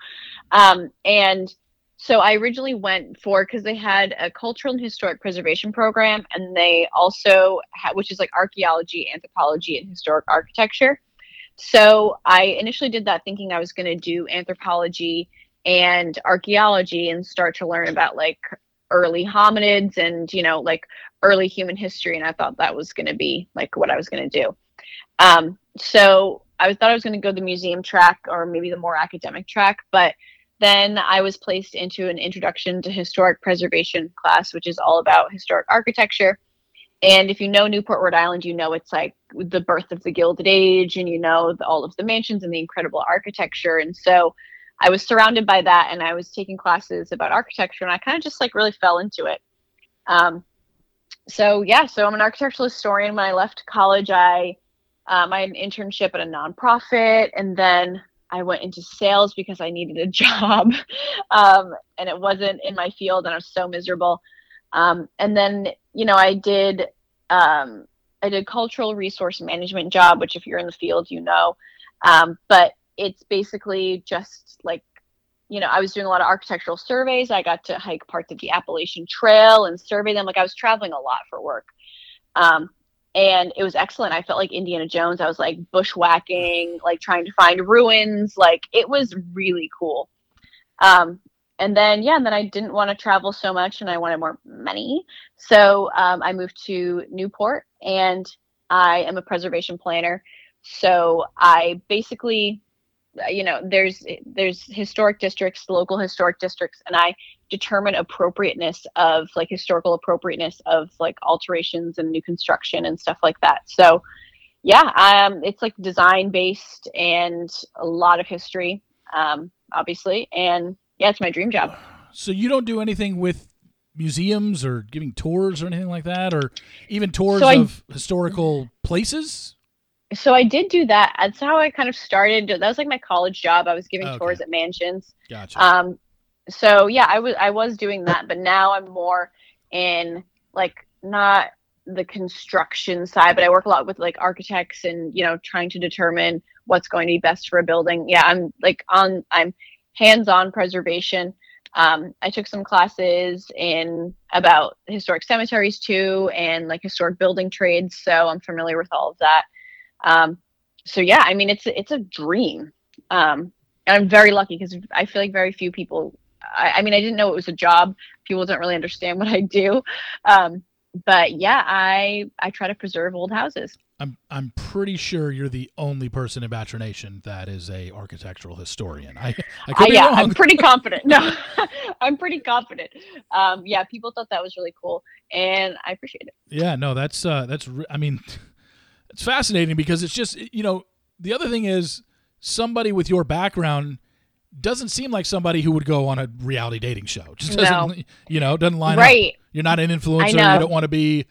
Um, and so I originally went for because they had a cultural and historic preservation program, and they also had, which is like archaeology, anthropology, and historic architecture. So I initially did that thinking I was going to do anthropology and archaeology and start to learn about like early hominids and you know like early human history and i thought that was going to be like what i was going to do. Um, so i thought i was going to go the museum track or maybe the more academic track but then i was placed into an introduction to historic preservation class which is all about historic architecture. And if you know newport rhode island you know it's like the birth of the gilded age and you know the, all of the mansions and the incredible architecture and so I was surrounded by that and I was taking classes about architecture and I kind of just like really fell into it. Um, so yeah, so I'm an architectural historian. When I left college, I um, I had an internship at a nonprofit and then I went into sales because I needed a job um, and it wasn't in my field and I was so miserable. Um, and then, you know, I did um, I did cultural resource management job, which if you're in the field, you know. Um, but it's basically just like you know i was doing a lot of architectural surveys. I got to hike parts of the appalachian trail and survey them. Like i was traveling a lot for work. Um, and it was excellent. I felt like indiana jones. I was like bushwhacking like trying to find ruins. Like it was really cool. Um, and then yeah and then i didn't want to travel so much and i wanted more money. So um, i moved to newport and i am a preservation planner. So i basically you know there's there's historic districts local historic districts and i determine appropriateness of like historical appropriateness of like alterations and new construction and stuff like that. So yeah um it's like design based and a lot of history um obviously and yeah it's my dream job. So you don't do anything with museums or giving tours or anything like that, or even tours So I- of historical places. so i did do that that's how i kind of started that was like my college job i was giving Okay. tours at mansions Gotcha. um so yeah i was i was doing that but now i'm more in like not the construction side but i work a lot with like architects and you know trying to determine what's going to be best for a building yeah i'm like on i'm hands-on preservation um, i took some classes in about historic cemeteries too and like historic building trades so i'm familiar with all of that. Um, so yeah i mean it's it's a dream. Um, and i'm very lucky because i feel like very few people I, I mean i didn't know it was a job. People don't really understand what i do. Um, but yeah i i try to preserve old houses I'm I'm pretty sure you're the only person in Bachelor Nation that is a architectural historian. I I could Uh, be yeah wrong. i'm pretty confident no i'm pretty confident um, yeah people thought that was really cool and i appreciate it Yeah, no, that's uh that's re- I mean it's fascinating because it's just you know, the other thing is somebody with your background doesn't seem like somebody who would go on a reality dating show. Just doesn't No. you know, doesn't line up. right You're not an influencer, know. you don't want to be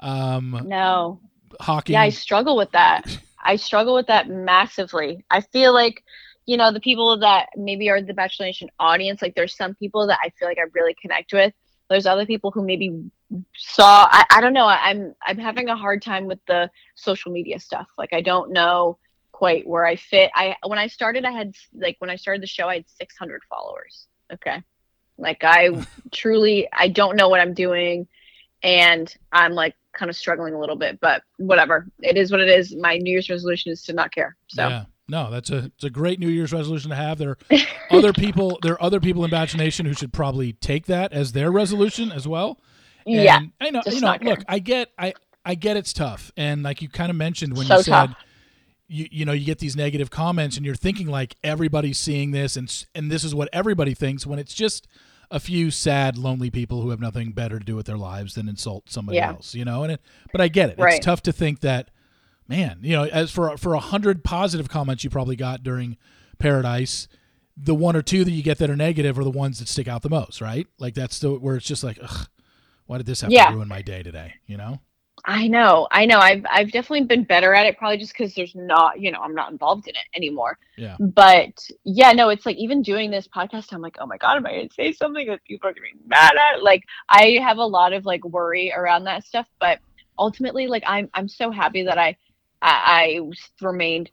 um no hawking Yeah, I struggle with that. I struggle with that massively. I feel like, you know, the people that maybe are the Bachelor Nation audience, like there's some people that I feel like I really connect with. There's other people who maybe saw I, I don't know, I- I'm I'm having a hard time with the social media stuff. Like I don't know quite where I fit. I when I started I had like when I started the show I had 600 followers. Okay. Like I truly I don't know what I'm doing and I'm like kind of struggling a little bit, but whatever. It is what it is. My New Year's resolution is to not care. So Yeah. No, that's a it's a great New Year's resolution to have. There are other people there are other people in Bachelor Nation who should probably take that as their resolution as well. And yeah, I know you know, care. look, I get I I get it's tough. And like you kind of mentioned when So you said tough. You you know, you get these negative comments and you're thinking like everybody's seeing this and and this is what everybody thinks when it's just a few sad, lonely people who have nothing better to do with their lives than insult somebody Yeah. else, you know. And it, but I get it. Right. It's tough to think that, man. You know, as for for a hundred positive comments you probably got during Paradise, the one or two that you get that are negative are the ones that stick out the most, right? Like that's the where it's just like, ugh, why did this have Yeah. to ruin my day today? You know? I know, I know. I've I've definitely been better at it, probably just because there's not, you know, I'm not involved in it anymore. Yeah. But yeah, no, it's like even doing this podcast, I'm like, oh my god, am I gonna say something that people are gonna be mad at? Like, I have a lot of like worry around that stuff, but ultimately, like, I'm I'm so happy that I I, I remained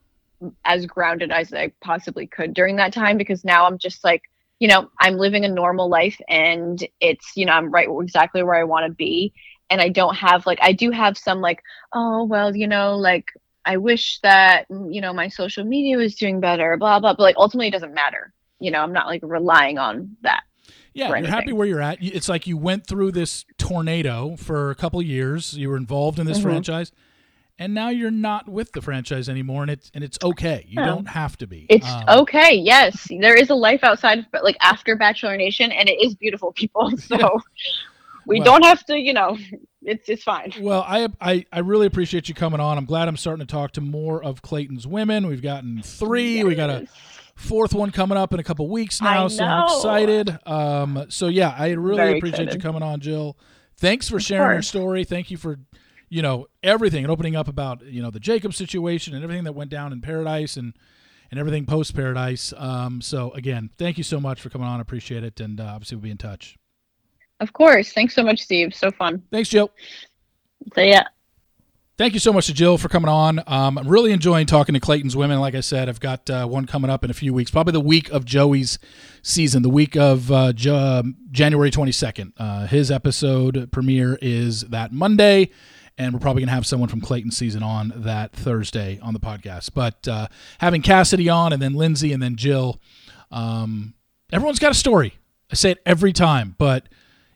as grounded as I possibly could during that time because now I'm just like, you know, I'm living a normal life and it's, you know, I'm right exactly where I want to be. And I don't have like, I do have some like, oh, well, you know, like, I wish that, you know, my social media was doing better, blah, blah. But like, ultimately, it doesn't matter. You know, I'm not like relying on that. Yeah, you're happy where you're at. It's like you went through this tornado for a couple of years. You were involved in this Mhm. franchise, and now you're not with the franchise anymore, and it's and it's okay. You Yeah. don't have to be. It's Um, okay. Yes, there is a life outside of like after Bachelor Nation, and it is beautiful, people. So we Well- don't have to, you know, it's it's fine. Well, I, I I really appreciate you coming on. I'm glad I'm starting to talk to more of Clayton's women. We've gotten three. We got a fourth one coming up in a couple weeks now, so I'm excited. Um, so yeah, I really Very appreciate excited. you coming on, Jill. Thanks for sharing your story. Thank you for you know everything and opening up about you know the Jacob situation and everything that went down in Paradise and and everything post Paradise. Um, so again, thank you so much for coming on. I appreciate it, and uh, obviously we'll be in touch. Of course. Thanks so much, Steve. So fun. Thanks, Jill. So yeah. Thank you so much to Jill for coming on. Um, I'm really enjoying talking to Clayton's women. Like I said, I've got uh, one coming up in a few weeks, probably the week of Joey's season, the week of uh, jo- um, January 22nd. Uh, his episode premiere is that Monday, and we're probably going to have someone from Clayton's season on that Thursday on the podcast. But uh, having Cassidy on, and then Lyndsey, and then Jill, um, everyone's got a story. I say it every time, but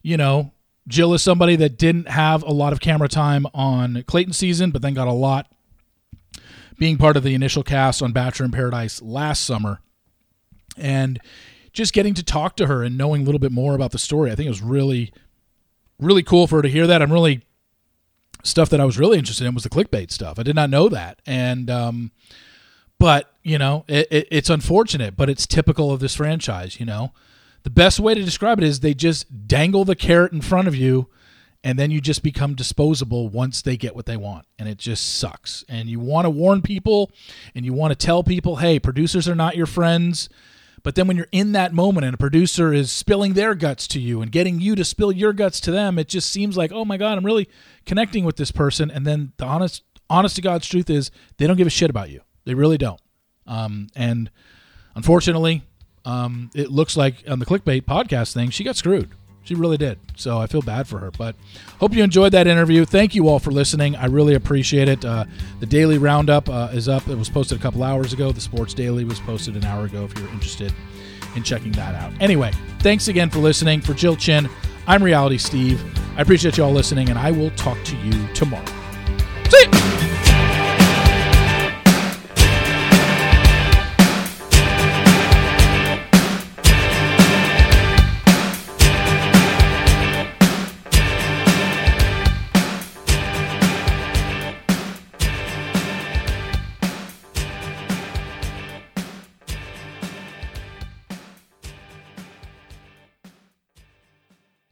you know, Jill is somebody that didn't have a lot of camera time on Clayton season, but then got a lot being part of the initial cast on Bachelor in Paradise last summer. And just getting to talk to her and knowing a little bit more about the story, I think it was really, really cool for her to hear that. I'm really stuff that I was really interested in was the clickbait stuff. I did not know that, and um, but you know, it, it, it's unfortunate, but it's typical of this franchise. You know, the best way to describe it is they just dangle the carrot in front of you and then you just become disposable once they get what they want and it just sucks. And you want to warn people and you want to tell people hey producers are not your friends. But then when you're in that moment and a producer is spilling their guts to you and getting you to spill your guts to them it just seems like oh my god i'm really connecting with this person. And then the honest honest to god's truth is they don't give a shit about you. They really don't. Um, and unfortunately um, it looks like on the clickbait podcast thing, she got screwed. She really did. So I feel bad for her. But hope you enjoyed that interview. Thank you all for listening. I really appreciate it. Uh, the daily roundup uh, is up. It was posted a couple hours ago. The sports daily was posted an hour ago if you're interested in checking that out. Anyway, thanks again for listening. For Jill Chin, I'm Reality Steve. I appreciate you all listening, and I will talk to you tomorrow.